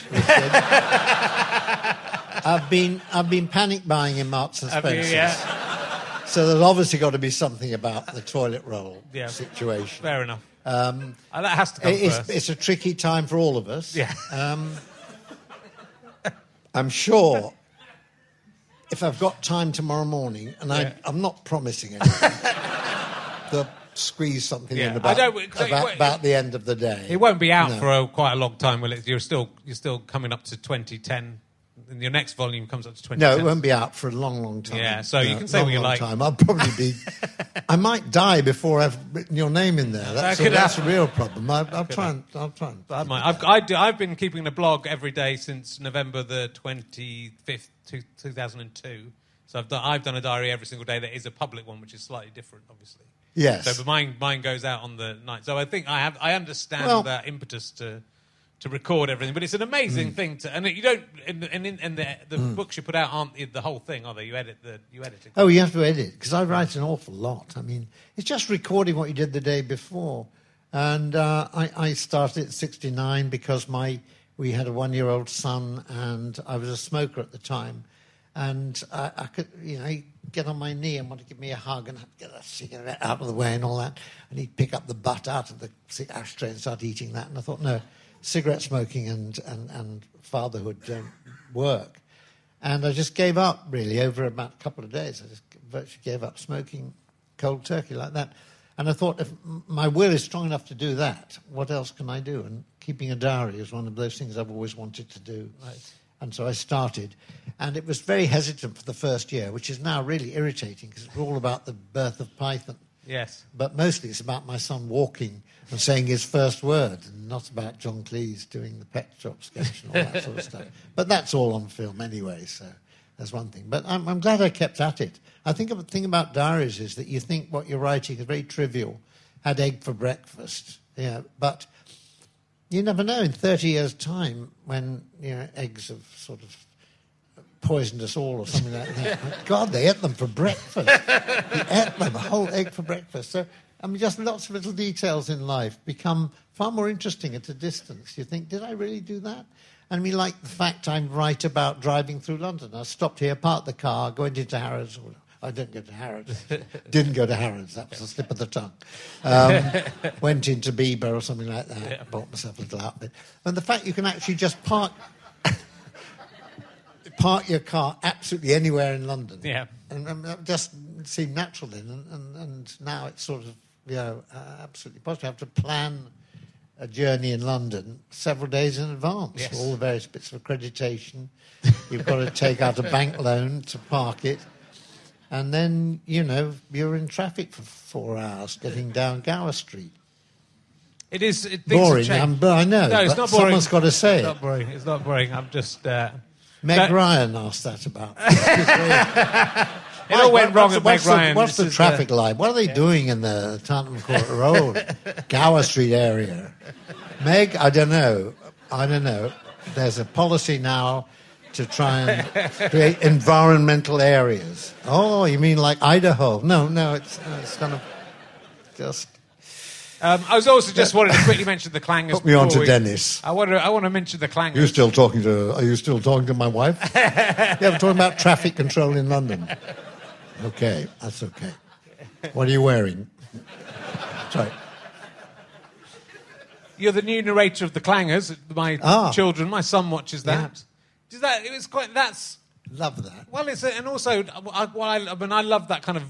I've been I've been panic buying in Marks and Have you? Spencer's, Yeah. so there's obviously got to be something about the toilet roll Yeah. situation. Fair enough. Um, that has to come It's, first. it's a tricky time for all of us. Yeah. Um, I'm sure if I've got time tomorrow morning, and Yeah. I, I'm not promising anything, they'll squeeze something Yeah. in about, about, about the end of the day. it won't be out No. for a, quite a long time, will it? You're still you're still coming up to 2010. Your next volume comes up to 20. No, it won't be out for a long, long time. Yeah, so you can say long, what you long like. Time. I'll probably be. I might die before I've written your name in there. That's, a, that's a real problem. I, I'll try and. I'll try and. That might- I've, I do, I've been keeping a blog every day since November the 25th, two, 2002. So I've done, I've done a diary every single day that is a public one, which is slightly different, obviously. Yes. So, but mine, mine goes out on the night. So I think I have, I understand Well- that impetus to to record everything. But it's an amazing Mm. thing to, and you don't, and, and, in- and the, the books you put out aren't the whole thing, are they? You edit the, you edit it. Oh, you have to edit because I write an awful lot. I mean, it's just recording what you did the day before. And uh, I, I started at 69 because my we had a one-year-old son, and I was a smoker at the time. And I, I could, you know, he'd get on my knee and want to give me a hug, and I'd get a cigarette out of the way and all that. And he'd pick up the butt out of the ashtray and start eating that. And I thought, no, cigarette smoking and, and, and fatherhood don't work. And I just gave up, really, over about a couple of days. I just virtually gave up smoking cold turkey like that. And I thought, if my will is strong enough to do that, what else can I do? And keeping a diary is one of those things I've always wanted to do. And so I started. And it was very hesitant for the first year, which is now really irritating because it's all about the birth of Python. Yes. But mostly it's about my son walking and saying his first word, and not about John Cleese doing the pet shop sketch and all that sort of stuff. But that's all on film anyway, so that's one thing. But I'm, I'm glad I kept at it. I think the thing about diaries is that you think what you're writing is very trivial. Had egg for breakfast, yeah, but you never know in 30 years' time when you know eggs have sort of poisoned us all or something like that. God, they ate them for breakfast. He ate them, a whole egg for breakfast. So, I mean, just lots of little details in life become far more interesting at a distance. You think, did I really do that? And I mean, like the fact I'm right about driving through London. I stopped here, parked the car, went into Harrods. I didn't go to Harrods. Didn't go to Harrods. That was a slip of the tongue. Um, went into Biba or something like that. Bought myself a little outfit. And the fact you can actually just park park your car absolutely anywhere in London. Yeah. And um, just it seemed natural then, and, and, and now it's sort of you know uh, absolutely possible. You have to plan a journey in London several days in advance. Yes. All the various bits of accreditation. You've got to take out a bank loan to park it. And then, you know, you're in traffic for four hours getting down Gower Street. It is it, Boring, I know. No, it's not boring. Someone's got to say It's it. not boring. It's not boring. I'm just. Uh, Meg But- Ryan asked that about. it all went What- wrong what's, at Meg the, Ryan. What's the traffic light? What are they doing in the Tottenham Court Road, Gower Street area? Meg, I don't know. I don't know. There's a policy now to try and create environmental areas. Oh, you mean like Idaho? No, no, it's, it's kind of just. Um, I was also just wanted to quickly mention the clangers. Put me on to we- Dennis. I want to. I want to mention the clangers. You're still talking to? Are you still talking to my wife? yeah, we're talking about traffic control in London. Okay, that's okay. What are you wearing? Sorry. You're the new narrator of the clangers. My Ah. children, my son watches Yeah. that. Does that? It was quite. That's Love that. well. It's a, and also, I, well, I, I mean, I love that kind of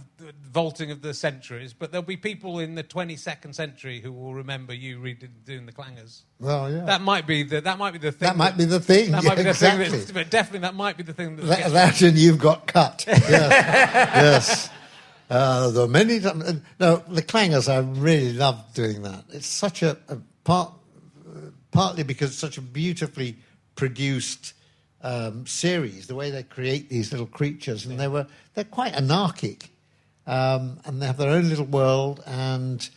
vaulting of the centuries. But there'll be people in the 22nd century who will remember you reading doing the clangers. Well, yeah. That might be the. That might be the thing. That might be the thing, That yeah, might be the exactly. thing. That's, but definitely, that might be the thing. That, that, that and you've got cut. Yes. yes. Uh, there are many times. No, the clangers, I really love doing that. It's such a, a part, partly because it's such a beautifully produced um, series, the way they create these little creatures, and they were they're quite anarchic, um, and they have their own little world, and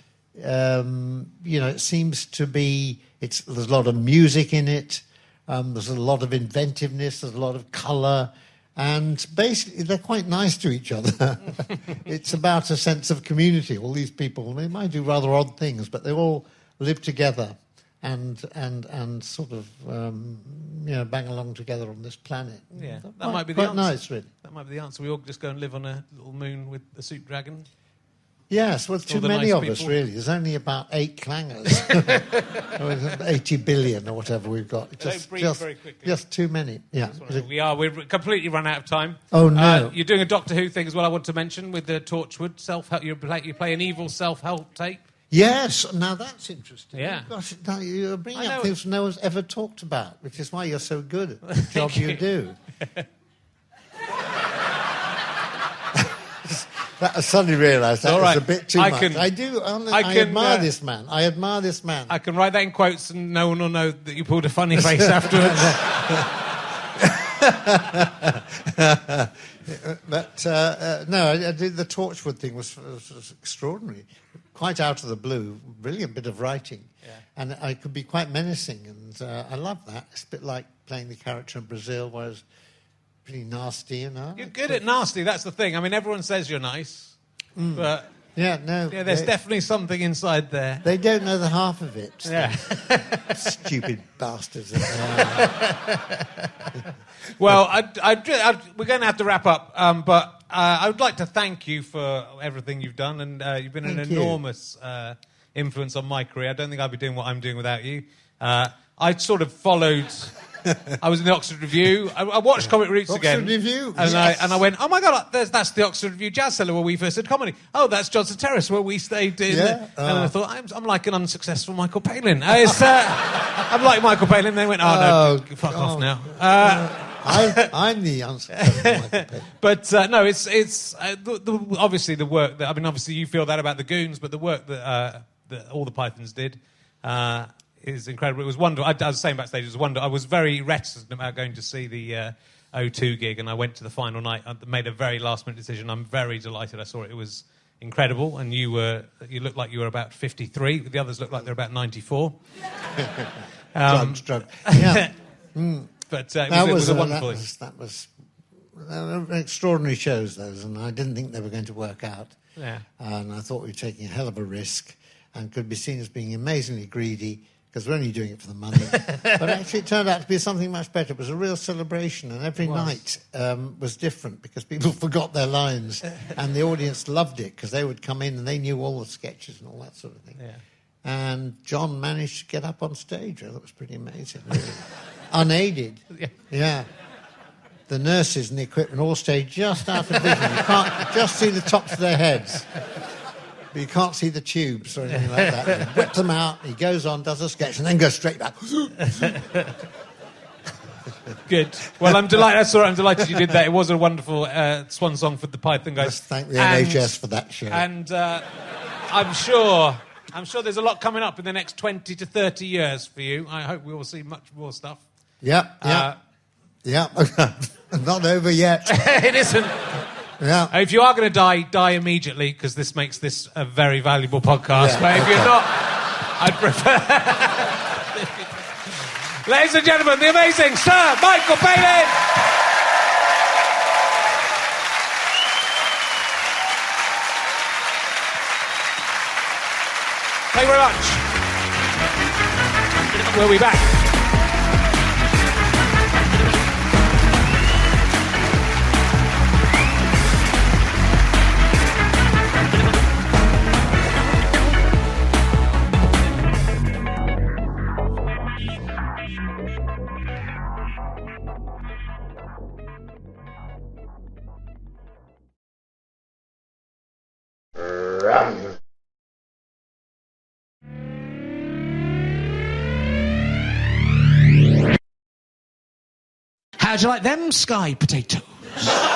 um, you know it seems to be it's there's a lot of music in it, um, there's a lot of inventiveness, there's a lot of colour, and basically they're quite nice to each other. it's about a sense of community. All these people they might do rather odd things, but they all live together and and and sort of um, you know bang along together on this planet. Yeah, that Quite- might be the quite answer. nice, really. That might be the answer. We all just go and live on a little moon with a soup dragon. Yes, well, too many nice of us, really. There's only about eight clangers. 80 billion or whatever we've got. don't Just, breathe just, very quickly. just too many. Yeah. We are. We've completely run out of time. Oh, no. Uh, you're doing a Doctor Who thing as well. I want to mention with the Torchwood self help. You play, you play an evil self help tape. Yes, now that's interesting. Yeah. Gosh, now you're bringing up things no one's ever talked about, which is why you're so good at the job you. do. that, I suddenly realised that All was a bit too I much. can- I do. I, I I, admire uh, this man. I admire this man. I can write that in quotes, and no one will know that you pulled a funny face afterwards. But uh, uh, no, I, I did the Torchwood thing was, was, was extraordinary, quite out of the blue, brilliant bit of writing, and I could be quite menacing, and uh, I love that. It's a bit like playing the character in Brazil, where it's pretty nasty, you know. You're good at nasty. That's the thing. I mean, everyone says you're nice, but Yeah, no. yeah, there's they, definitely something inside there. they don't know the half of it. Yeah. Stupid bastards. that they are. Well, I, I, I, we're going to have to wrap up, um, but uh, I would like to thank you for everything you've done, and uh, you've been an Thank you. enormous uh, influence on my career. I don't think I'd be doing what I'm doing without you. Uh, I sort of followed. I was in the Oxford Revue. I, I watched Comic Roots Oxford again. Review, and yes. I and I went, oh my god, there's, that's the Oxford Revue Jazz Cellar where we first did comedy. Oh, that's Johnson Terrace where we stayed in. Yeah, and I uh. thought, I'm, I'm like an unsuccessful Michael Palin. Uh, uh, I'm like Michael Palin. They went, oh no, Oh, fuck off God. now. I, I'm the answer. But uh, no, it's it's uh, the, the, obviously the work that I mean. Obviously, you feel that about the Goons, but the work that, uh, that all the Pythons did uh, is incredible. It was wonderful. I, I was saying backstage, it was wonderful. I was very reticent about going to see the uh, O2 gig, and I went to the final night. I made a very last minute decision. I'm very delighted. I saw it. It was incredible, and you were you looked like you were about 53. The others looked like they're about 94. drugs, drugs. Yeah. But uh, it, that was, it was a wonderful. That was, that was extraordinary shows, those, and I didn't think they were going to work out. Yeah. And I thought we were taking a hell of a risk and could be seen as being amazingly greedy because we're only doing it for the money. but actually, it turned out to be something much better. It was a real celebration, and every night um, was different because people forgot their lines, and the audience loved it because they would come in and they knew all the sketches and all that sort of thing. Yeah. And John managed to get up on stage. I thought was pretty amazing, really. Unaided. Yeah. Yeah. the nurses and the equipment all stay just out of vision. You can't just see the tops of their heads. But you can't see the tubes or anything like that. He whips them out, he goes on, does a sketch, and then goes straight back. Good. Well, I'm delighted. That's all right. I'm delighted you did that. It was a wonderful uh, swan song for the Python guys. Let's thank the And- NHS for that show. And uh, I'm sure, I'm sure there's a lot coming up in the next 20 to 30 years for you. I hope we will see much more stuff. Yep, Uh, yep, yep. Not over yet. it isn't. Yeah. If you are going to die, die immediately because this makes this a very valuable podcast. Yeah, but if you're not, I'd prefer. Ladies and gentlemen, the amazing Sir Michael Palin. Thank you very much. We'll be back. How'd you like them sky potatoes?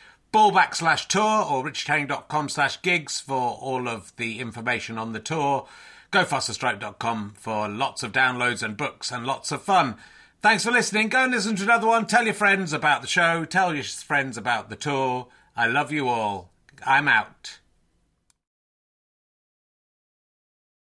ballback slash tour or richardherring.com slash gigs for all of the information on the tour. GoFasterStripe.com for lots of downloads and books and lots of fun. Thanks for listening. Go and listen to another one. Tell your friends about the show. Tell your friends about the tour. I love you all. I'm out.